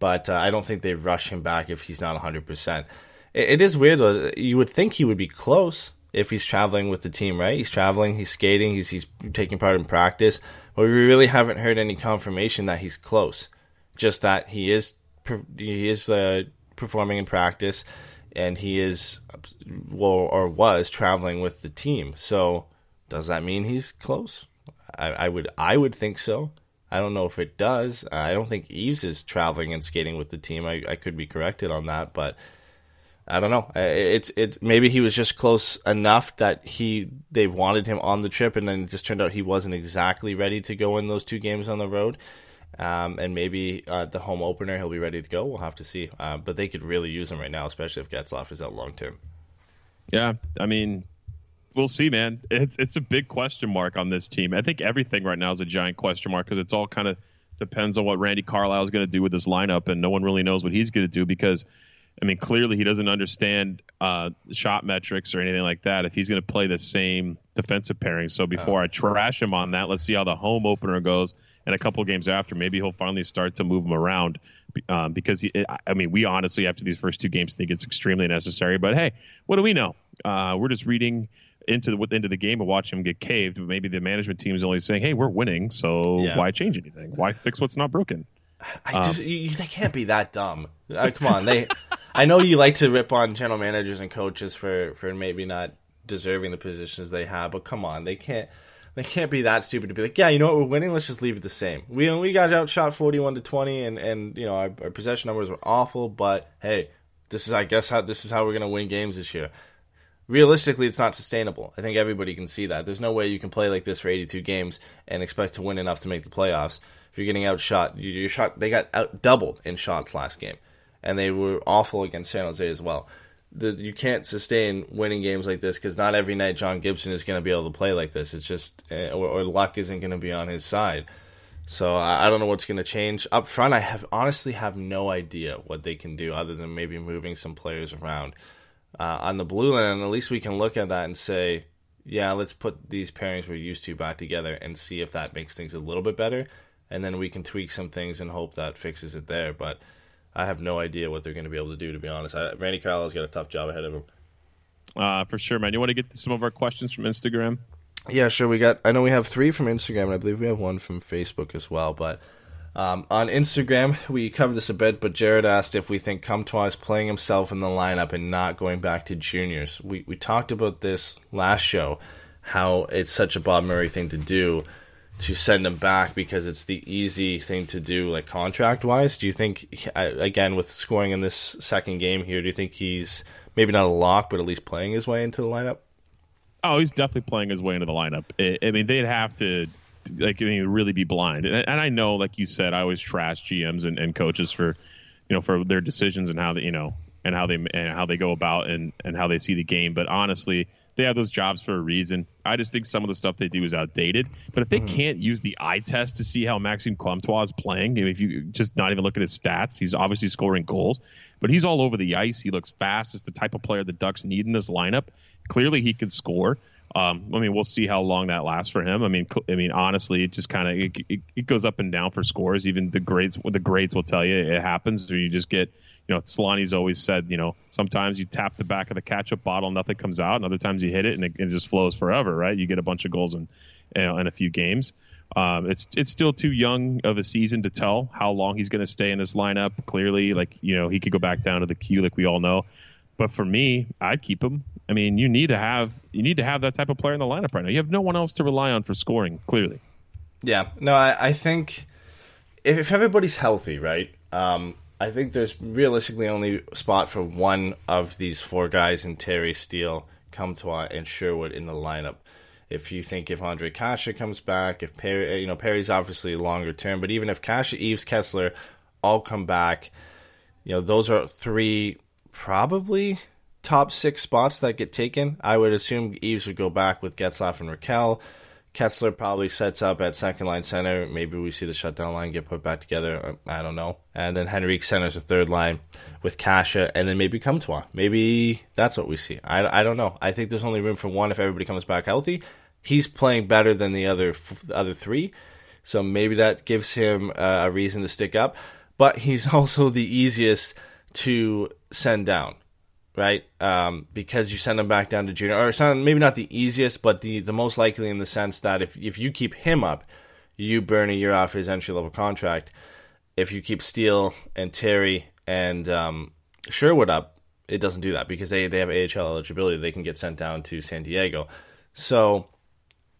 but uh, I don't think they rush him back if he's not 100. percent it is weird though. You would think he would be close if he's traveling with the team, right? He's traveling, he's skating, he's he's taking part in practice, but we really haven't heard any confirmation that he's close. Just that he is he is uh, performing in practice and he is well or was traveling with the team. So does that mean he's close? I, I, would I would think so. I don't know if it does. I don't think Eaves is traveling and skating with the team. I, I could be corrected on that, but I don't know. It's it maybe he was just close enough that he they wanted him on the trip, and then it just turned out he wasn't exactly ready to go in those two games on the road. Um, and maybe uh, the home opener he'll be ready to go. We'll have to see. Uh, but they could really use him right now, especially if Getzlaf is out long term. Yeah, I mean, we'll see, man. It's it's a big question mark on this team. I think everything right now is a giant question mark because it's all kind of depends on what Randy Carlyle is going to do with this lineup, and no one really knows what he's going to do because, I mean, clearly he doesn't understand uh, shot metrics or anything like that. If he's going to play the same defensive pairing, so before I trash him on that, let's see how the home opener goes and a couple games after, maybe he'll finally start to move him around. Um, because he, I mean, we honestly after these first two games think it's extremely necessary. But hey, what do we know? Uh, we're just reading into the into the game and watching him get caved. But maybe the management team is only saying, "Hey, we're winning, so yeah. why change anything? Why fix what's not broken?" I just, um, you, they can't be that dumb. Uh, come on, they. I know you like to rip on general managers and coaches for for maybe not deserving the positions they have, but come on, they can't they can't be that stupid to be like, yeah, you know what, we're winning. Let's just leave it the same. We we got outshot forty one to twenty, and and you know our, our, possession numbers were awful, but hey, this is I guess how this is how we're gonna win games this year. Realistically, it's not sustainable. I think everybody can see that. There's no way you can play like this for 82 games and expect to win enough to make the playoffs. If you're getting outshot, you, your shot they got out doubled in shots last game, and they were awful against San Jose as well the, you can't sustain winning games like this because not every night John Gibson is going to be able to play like this. It's just eh, or, or luck isn't going to be on his side. So I, I don't know what's going to change up front. I have honestly have no idea what they can do other than maybe moving some players around. Uh, on the blue line, at least we can look at that and say, yeah, let's put these pairings we're used to back together and see if that makes things a little bit better. And then we can tweak some things and hope that fixes it there. But I have no idea what they're going to be able to do. To be honest, I, Randy Carlyle's got a tough job ahead of him. Uh, for sure, man. You want to get to some of our questions from Instagram? Yeah, sure. We got. I know we have three from Instagram, and I believe we have one from Facebook as well. But um, on Instagram, we covered this a bit. But Jared asked if we think Comtois is playing himself in the lineup and not going back to juniors. We we talked about this last show, how it's such a Bob Murray thing to do to send him back because it's the easy thing to do, like contract wise. Do you think, again, with scoring in this second game here, do you think he's maybe not a lock, but at least playing his way into the lineup? Oh, he's definitely playing his way into the lineup. I mean, they'd have to like I mean, really be blind. And, I know, like you said, I always trash GMs and, and coaches for you know for their decisions and how they you know and how they and how they go about and and how they see the game. But honestly, they have those jobs for a reason. I just think some of the stuff they do is outdated. But if they mm-hmm. can't use the eye test to see how Maxime Comtois is playing, if you just not even look at his stats, he's obviously scoring goals, but he's all over the ice. He looks fast. It's the type of player the Ducks need in this lineup. Clearly, he can score. Um, I mean, we'll see how long that lasts for him. I mean, I mean, honestly, it just kind of it, it, it, goes up and down for scores. Even the grades, the grades will tell you it happens. Or you just get you know, Solani's always said, you know, sometimes you tap the back of the ketchup bottle, nothing comes out, and other times you hit it and it, it just flows forever, right? You get a bunch of goals in, you know, in a few games. Um, it's it's still too young of a season to tell how long he's going to stay in this lineup. Clearly, like you know, he could go back down to the Q, like we all know. But for me, I'd keep him. I mean, you need to have you need to have that type of player in the lineup right now. You have no one else to rely on for scoring. Clearly. Yeah. No, I, I think if everybody's healthy, right? Um, I think there's realistically only spot for one of these four guys in Terry Steel, Comtois, and Sherwood in the lineup. If you think if Andre Kase comes back, if Perry, eh, you know Perry's obviously longer term, but even if Kase, Eaves, Kesler all come back, you know those are three probably top six spots that get taken. I would assume Eaves would go back with Getzlaf and Rakell. Kesler probably sets up at second line center. Maybe we see the shutdown line get put back together. I don't know. And then Henrique centers a third line with Kase, and then maybe Comtois. Maybe that's what we see. I, I don't know. I think there's only room for one if everybody comes back healthy. He's playing better than the other the other three, so maybe that gives him uh, a reason to stick up. But he's also the easiest to send down right? Um, because you send him back down to junior, or maybe not the easiest, but the, the most likely in the sense that if if you keep him up, you burn a year off his entry level contract. If you keep Steel and Terry and um, Sherwood up, it doesn't do that because they, they have AHL eligibility. They can get sent down to San Diego. So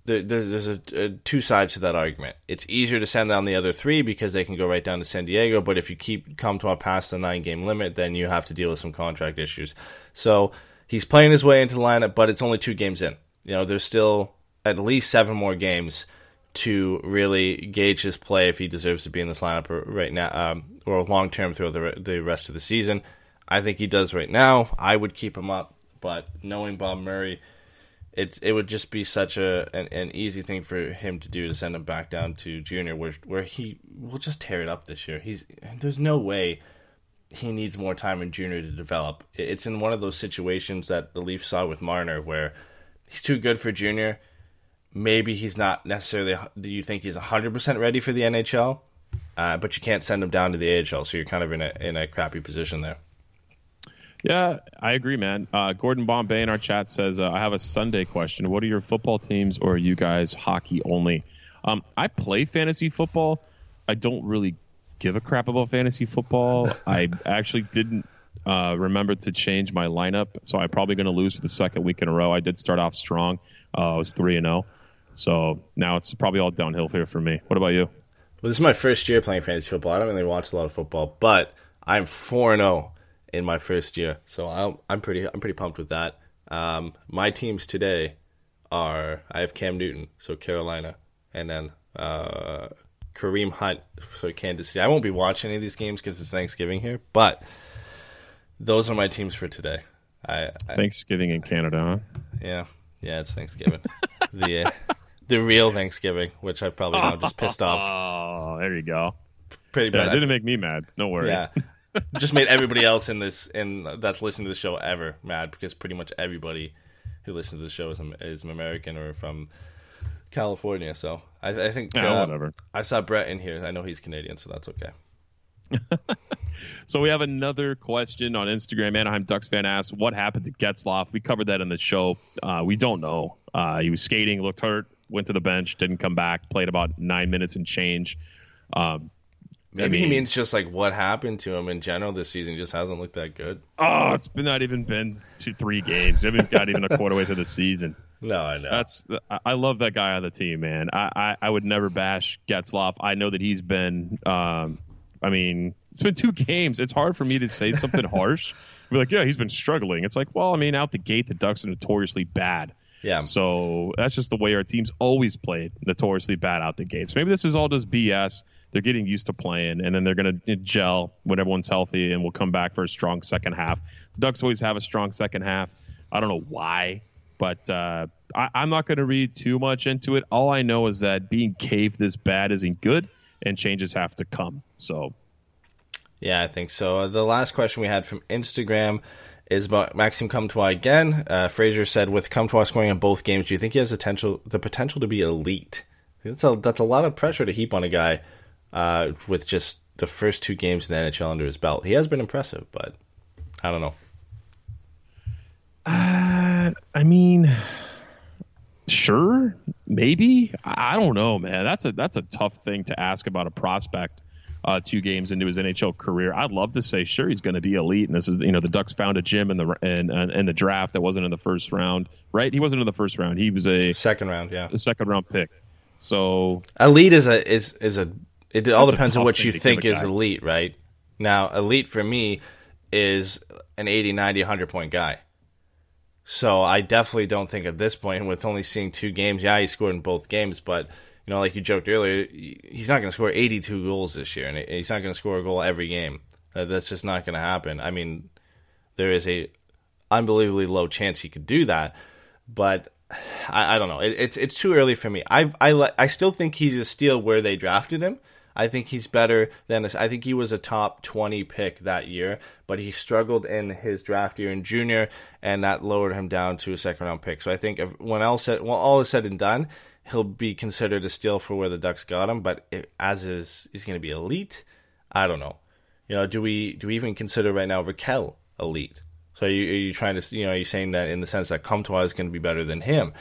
there, there's a, a, two sides to that argument. It's easier to send down the other three because they can go right down to San Diego. But if you keep Comtois past the nine game limit, then you have to deal with some contract issues. So he's playing his way into the lineup, but it's only two games in. You know, there's still at least seven more games to really gauge his play if he deserves to be in this lineup right now um, or long term throughout the, the rest of the season. I think he does right now. I would keep him up, but knowing Bob Murray it it would just be such a an, an, easy thing for him to do to send him back down to junior where where he will just tear it up this year. He's there's no way he needs more time in junior to develop. It's in one of those situations that the Leafs saw with Marner where he's too good for junior. Maybe he's not necessarily. Do you think he's 100% ready for the NHL? Uh, but you can't send him down to the AHL, so you're kind of in a in a crappy position there. Yeah, I agree, man. Uh, Gordon Bombay in our chat says, uh, I have a Sunday question. What are your football teams, or are you guys hockey only? Um, I play fantasy football. I don't really give a crap about fantasy football. I actually didn't uh, remember to change my lineup, so I'm probably going to lose for the second week in a row. I did start off strong. Uh, I was 3 and 0. So now it's probably all downhill here for me. What about you? Well, this is my first year playing fantasy football. I don't really watch a lot of football, but I'm 4 0 in my first year. So I'm, I'm pretty I'm pretty pumped with that. Um, my teams today are I have Cam Newton, so Carolina, and then uh, Kareem Hunt, so Kansas City. I won't be watching any of these games because it's Thanksgiving here, but those are my teams for today. I, I Thanksgiving in Canada, huh? Yeah, yeah, it's Thanksgiving. the uh, the real Thanksgiving, which I probably now just pissed off. Oh, there you go. Pretty bad. Yeah, didn't make me mad. No worry. Yeah, just made everybody else in this in that's listening to the show ever mad because pretty much everybody who listens to the show is, is American or from California. So I, I think yeah, uh, whatever. I saw Brett in here. I know he's Canadian, so that's okay. so we have another question on Instagram. Anaheim Ducks fan asked, "What happened to Getzlaf?" We covered that in the show. Uh, we don't know. Uh, he was skating, looked hurt, went to the bench, didn't come back. Played about nine minutes and change. Um, Maybe I mean, he means just like what happened to him in general this season. He just hasn't looked that good. Oh, it's been not even been two, three games. I haven't got even a quarter way through the season. No, I know. That's I love that guy on the team, man. I, I, I would never bash Getzlaf. I know that he's been. Um, I mean, it's been two games. It's hard for me to say something harsh. Be like, yeah, he's been struggling. It's like, well, I mean, out the gate, the Ducks are notoriously bad. Yeah. So that's just the way our teams always played, notoriously bad out the gates. Maybe this is all just BS they're getting used to playing, and then they're going to gel when everyone's healthy, and we'll come back for a strong second half. The Ducks always have a strong second half. I don't know why, but uh, I, I'm not going to read too much into it. All I know is that being caved this bad isn't good, and changes have to come. So, yeah, I think so. The last question we had from Instagram is about Maxime Comtois again. Uh, Fraser said, with Comtois scoring in both games, do you think he has the potential the potential to be elite? That's a that's a lot of pressure to heap on a guy uh, with just the first two games in the NHL under his belt. He has been impressive, but I don't know. Uh, I mean, sure, maybe. I don't know, man. That's a that's a tough thing to ask about a prospect. Uh, two games into his NHL career, I'd love to say sure he's going to be elite. And this is you know the Ducks found a gym in the in, in the draft that wasn't in the first round, right? He wasn't in the first round. He was a second round, yeah, a second round pick. So elite is a is is a it all depends on what you think is elite, right? Now, elite for me is an 80, 90, 100 point guy. So I definitely don't think at this point, with only seeing two games, yeah, he scored in both games, but you know, like you joked earlier, he's not going to score 82 goals this year, and he's not going to score a goal every game. That's just not going to happen. I mean, there is a unbelievably low chance he could do that, but I, I don't know. It, it's it's too early for me. I I I still think he's a steal where they drafted him. I think he's better than I think he was a top 20 pick that year, but he struggled in his draft year in junior, and that lowered him down to a second round pick. So I think if, when else said, when all is said and done, he'll be considered a steal for where the Ducks got him. But it, as is, he's going to be elite. I don't know. You know, do we do we even consider right now Rakell elite? So you, are you trying to, you know, are you saying that in the sense that Comtois is going to be better than him?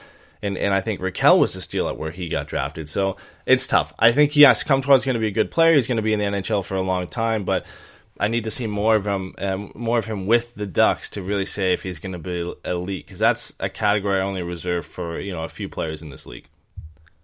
And and I think Rakell was the steal at where he got drafted. So it's tough. I think yes, Comtois is going to be a good player. He's going to be in the NHL for a long time, but I need to see more of him, um, more of him with the Ducks to really say if he's going to be elite, because that's a category I only reserve for you know a few players in this league.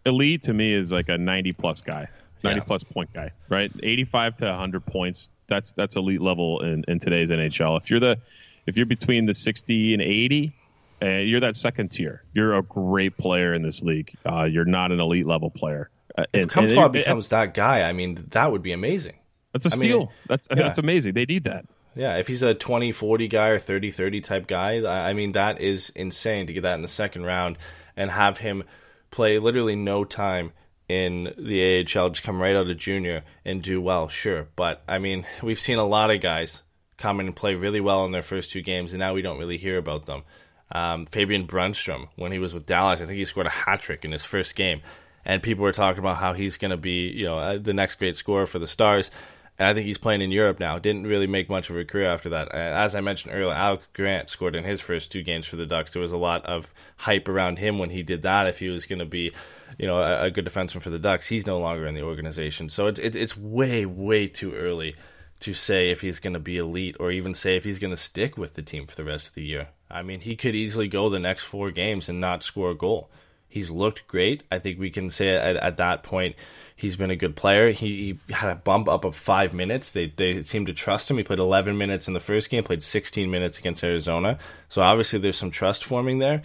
Elite to me is like a ninety plus guy. 90 yeah. plus point guy, right? 85 to 100 points. That's that's elite level in, in today's NHL. If you're the if you're between the 60 and 80, and you're that second tier. You're a great player in this league. Uh, you're not an elite level player. Uh, if Comtois becomes that guy, I mean, that would be amazing. That's a steal. Mean, that's yeah. that's amazing. They need that. Yeah, if he's a 20-40 guy or 30-30 type guy, I mean, that is insane to get that in the second round and have him play literally no time in the AHL, just come right out of junior and do well, sure. But, I mean, we've seen a lot of guys come in and play really well in their first two games, and now we don't really hear about them um, Fabian Brunnstrom when he was with Dallas. I think he scored a hat trick in his first game, and people were talking about how he's going to be, you know, uh, the next great scorer for the Stars. And I think he's playing in Europe now. Didn't really make much of a career after that. As I mentioned earlier, Alex Grant scored in his first two games for the Ducks. There was a lot of hype around him when he did that. If he was going to be, you know, a, a, good defenseman for the Ducks, he's no longer in the organization. So it's it, it's way way too early to say if he's going to be elite or even say if he's going to stick with the team for the rest of the year. I mean, he could easily go the next four games and not score a goal. He's looked great. I think we can say at, at that point he's been a good player. He, he, had a bump up of five minutes. They they seem to trust him. He played 11 minutes in the first game, played 16 minutes against Arizona. So obviously there's some trust forming there.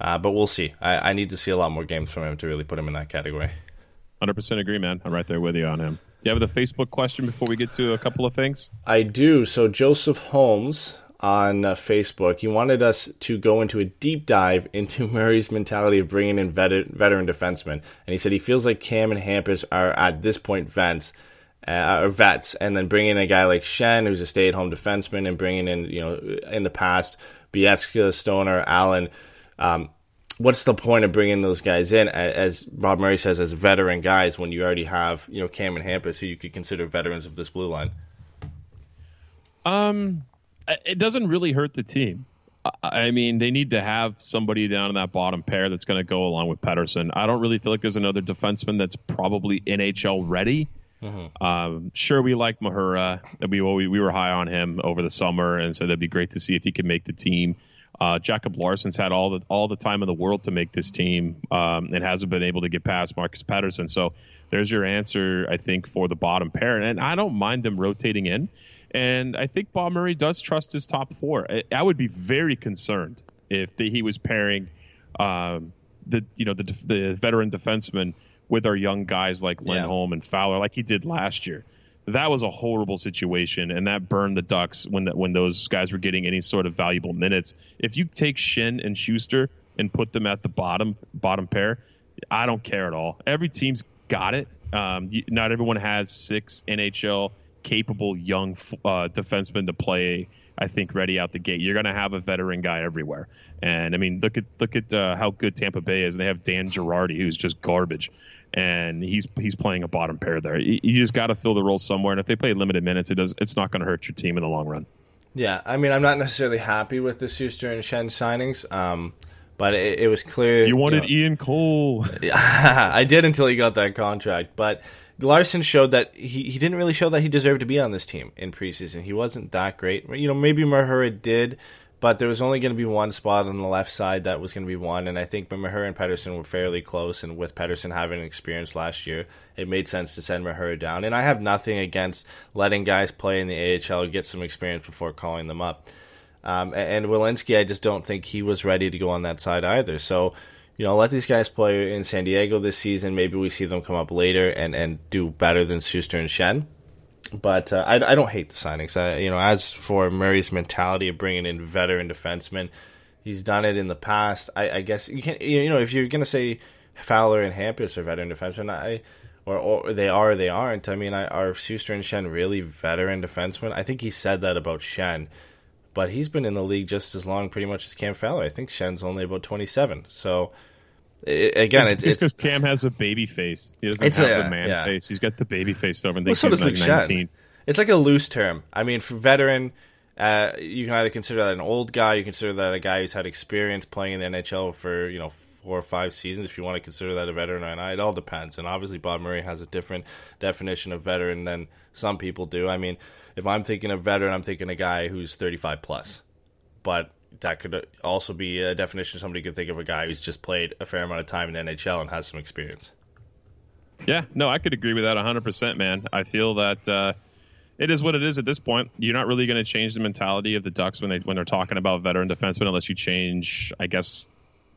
Uh, but we'll see. I, I need to see a lot more games from him to really put him in that category. 100% agree, man. I'm right there with you on him. Do you have the Facebook question before we get to a couple of things? I do. So Joseph Holmes on uh, Facebook. He wanted us to go into a deep dive into Murray's mentality of bringing in vet- veteran defensemen, and he said he feels like Cam and Hampus are at this point vets. Uh, or vets, and then bringing in a guy like Schenn, who's a stay-at-home defenseman, and bringing in, you know, in the past, Bieksa, Stoner, Allen. Um, what's the point of bringing those guys in, as Bob Murray says, as veteran guys when you already have, you know, Cam and Hampus, who you could consider veterans of this blue line? Um, it doesn't really hurt the team. I mean, they need to have somebody down in that bottom pair that's going to go along with Pettersson. I don't really feel like there's another defenseman that's probably NHL ready. Mm-hmm. Um, sure, we like Mahura. We, we we were high on him over the summer, and so that'd be great to see if he can make the team. Uh, Jacob Larsson's had all the all the time in the world to make this team, um, and hasn't been able to get past Marcus Pettersson. So there's your answer, I think, for the bottom pair. And I don't mind them rotating in. And I think Bob Murray does trust his top four. I, I would be very concerned if the, he was pairing um, the you know the the veteran defenseman with our young guys like Lindholm yeah. and Fowler, like he did last year. That was a horrible situation, and that burned the Ducks when that when those guys were getting any sort of valuable minutes. If you take Schenn and Sustr and put them at the bottom bottom pair, I don't care at all. Every team's got it. Um, not everyone has six NHL capable young uh, defenseman to play. I think ready out the gate. You're going to have a veteran guy everywhere. And I mean, look at look at uh, how good Tampa Bay is. They have Dan Girardi, who's just garbage. and he's he's playing a bottom pair there. You, you just got to fill the role somewhere, and if they play limited minutes, it does it's not going to hurt your team in the long run. Yeah, I mean, I'm not necessarily happy with the Sustr and Schenn signings, um, but it, it, was clear you wanted you know, Ian Cole. I did until he got that contract, but Larsson showed that he, he didn't really show that he deserved to be on this team in preseason. He wasn't that great. You know, maybe Mahura did, but there was only going to be one spot on the left side that was going to be one, and I think Mahura and Pettersson were fairly close. And with Pettersson having experience last year, it made sense to send Mahura down. And I have nothing against letting guys play in the AHL get some experience before calling them up. Um, and, and Welinski, I just don't think he was ready to go on that side either. So you know, let these guys play in San Diego this season. Maybe we see them come up later and, and do better than Sustr and Schenn. But uh, I, I don't hate the signings. I, you know, as for Murray's mentality of bringing in veteran defensemen, he's done it in the past. I, I guess you can't. You know, if you're gonna say Fowler and Hampus are veteran defensemen, I or, or they are or they aren't. I mean, I, are Sustr and Schenn really veteran defensemen? I think he said that about Schenn but he's been in the league just as long, pretty much as Cam Fowler. I think Schenn's only about twenty seven. So it, again, it's because Cam has a baby face. He doesn't have a, the man yeah. face. He's got the baby face stuff, and well, so he's like nineteen. It's like a loose term. I mean, for veteran, uh, you can either consider that an old guy, you consider that a guy who's had experience playing in the NHL for you know four or five seasons. If you want to consider that a veteran or not, it all depends. And obviously, Bob Murray has a different definition of veteran than some people do. I mean if I'm thinking of veteran, I'm thinking a guy who's 35 plus. But that could also be a definition somebody could think of a guy who's just played a fair amount of time in the NHL and has some experience. Yeah, no, I could agree with that 100%, man. I feel that uh, it is what it is at this point. You're not really going to change the mentality of the Ducks when they when they're talking about veteran defensemen unless you change, I guess,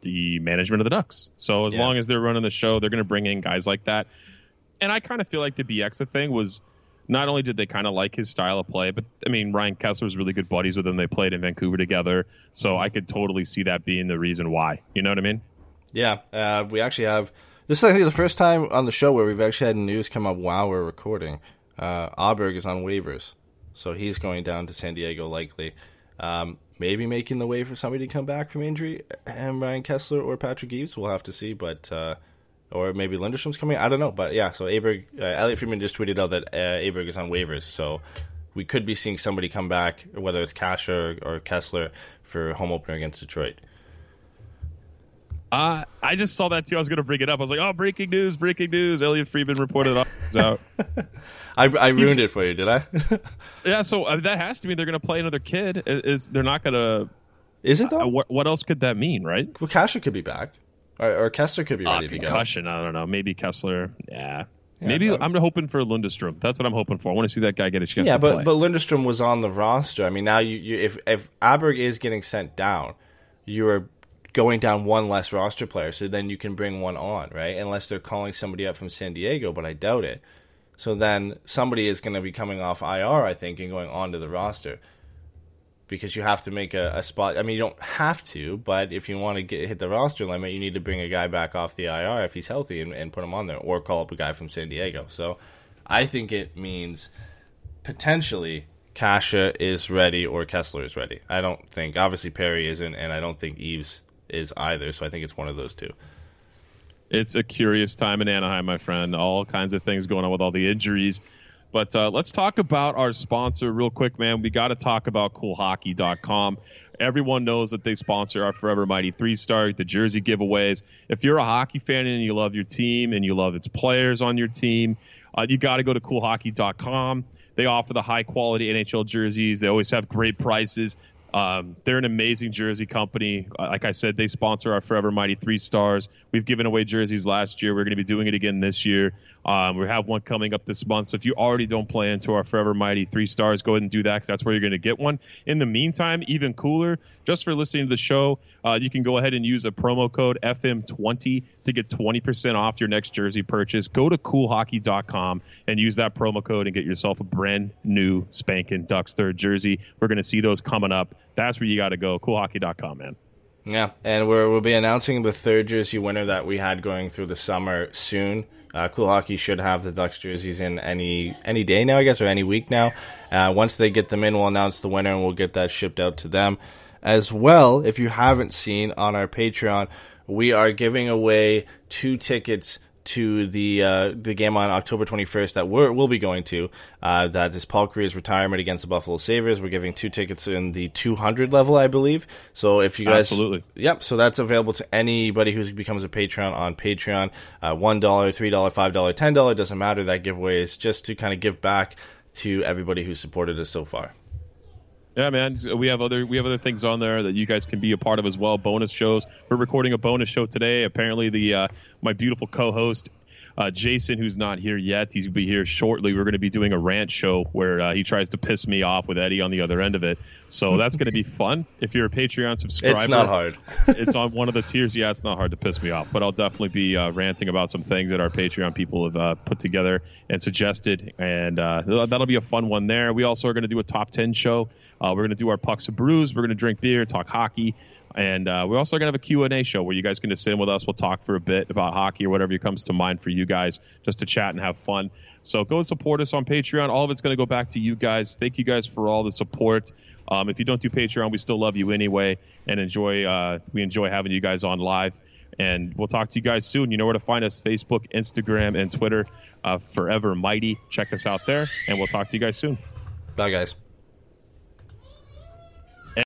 the management of the Ducks. So as yeah. long as they're running the show, they're going to bring in guys like that. And I kind of feel like the Bieksa thing was not only did they kind of like his style of play, but I mean, Ryan Kesler was really good buddies with him. They played in Vancouver together. So I could totally see that being the reason why. You know what I mean? Yeah. Uh, we actually have. This is, I think, the first time on the show where we've actually had news come up while we're recording. Uh, Aberg is on waivers. So he's going down to San Diego likely. Um, maybe making the way for somebody to come back from injury. And Ryan Kesler or Patrick Eaves, we'll have to see. But. Uh, or maybe Lundestrom's coming. I don't know, but yeah. So Aberg, uh, Elliotte Friedman just tweeted out that uh, Aberg is on waivers, so we could be seeing somebody come back, whether it's Cash or, or Kesler, for home opener against Detroit. Uh, I just saw that too. I was going to bring it up. I was like, "Oh, breaking news! Breaking news! Elliotte Friedman reported out." I, I ruined He's, it for you, did I? yeah. So uh, that has to mean they're going to play another kid. Is they're not going to? Is it though? Uh, what, what, else could that mean, right? Well, Kase could be back. Or, or Kesler could be uh, ready to go. Concussion, I don't know. Maybe Kesler. Yeah. Yeah, Maybe I'm hoping for Lundestrom. That's what I'm hoping for. I want to see that guy get a chance. Yeah, but play. but Lundestrom was on the roster. I mean, now you, you if if Aberg is getting sent down, you are going down one less roster player. So then you can bring one on, right? Unless they're calling somebody up from San Diego, but I doubt it. So then somebody is going to be coming off IR, I think, and going onto the roster because you have to make a, a, spot. I mean, you don't have to, but if you want to get hit the roster limit, you need to bring a guy back off the IR if he's healthy and, and put him on there, or call up a guy from San Diego. So I think it means potentially Kase is ready or Kesler is ready. I don't think obviously Perry isn't, and I don't think Eaves is either. So I think it's one of those two. It's a curious time in Anaheim, my friend. All kinds of things going on with all the injuries. But uh, let's talk about our sponsor real quick, man. We got to talk about coolhockey.com. Everyone knows that they sponsor our Forever Mighty three star, the jersey giveaways. If you're a hockey fan and you love your team and you love its players on your team, uh, you got to go to coolhockey.com. They offer the high quality NHL jerseys. They always have great prices. Um, they're an amazing jersey company. Uh, like I said, they sponsor our Forever Mighty three stars. We've given away jerseys last year. We're going to be doing it again this year. Um, we have one coming up this month. So if you already don't play into our Forever Mighty three stars, go ahead and do that because that's where you're going to get one. In the meantime, even cooler, just for listening to the show, uh, you can go ahead and use a promo code FM20 to get 20% off your next jersey purchase. Go to coolhockey.com and use that promo code and get yourself a brand new spanking Ducks third jersey. We're going to see those coming up. That's where you got to go. Coolhockey.com, man. Yeah, and we will be announcing the third jersey winner that we had going through the summer soon. Uh, cool Hockey should have the Ducks jerseys in any any day now, I guess, or any week now. Uh, once they get them in, we'll announce the winner and we'll get that shipped out to them. As well, if you haven't seen on our Patreon, we are giving away two tickets to the uh, the game on October 21st that we're, we'll be going to. Uh, that is Paul Kariya's retirement against the Buffalo Sabres. We're giving two tickets in the 200 level, I believe. So if you guys, Absolutely. yep. So that's available to anybody who becomes a Patreon on Patreon. Uh, One dollar, three dollar, five dollar, ten dollar doesn't matter. That giveaway is just to kind of give back to everybody who supported us so far. Yeah, man. We have other we have other things on there that you guys can be a part of as well. Bonus shows. We're recording a bonus show today. Apparently, the uh, my beautiful co-host uh, Jason, who's not here yet, he's gonna be here shortly. We're going to be doing a rant show where uh, he tries to piss me off with Eddie on the other end of it. So that's going to be fun. If you're a Patreon subscriber, It's not hard. it's on one of the tiers. Yeah, it's not hard to piss me off, but I'll definitely be uh, ranting about some things that our Patreon people have uh, put together and suggested, and uh, that'll be a fun one there. We also are going to do a top ten show. Uh, we're going to do our pucks and brews. We're going to drink beer, talk hockey, and uh, we're also going to have a Q and A show where you guys can just sit in with us. We'll talk for a bit about hockey or whatever comes to mind for you guys, just to chat and have fun. So go and support us on Patreon. All of it's going to go back to you guys. Thank you guys for all the support. Um, if you don't do Patreon, we still love you anyway, and enjoy. Uh, we enjoy having you guys on live. And we'll talk to you guys soon. You know where to find us: Facebook, Instagram, and Twitter. Uh, Forever Mighty. Check us out there, and we'll talk to you guys soon. Bye, guys.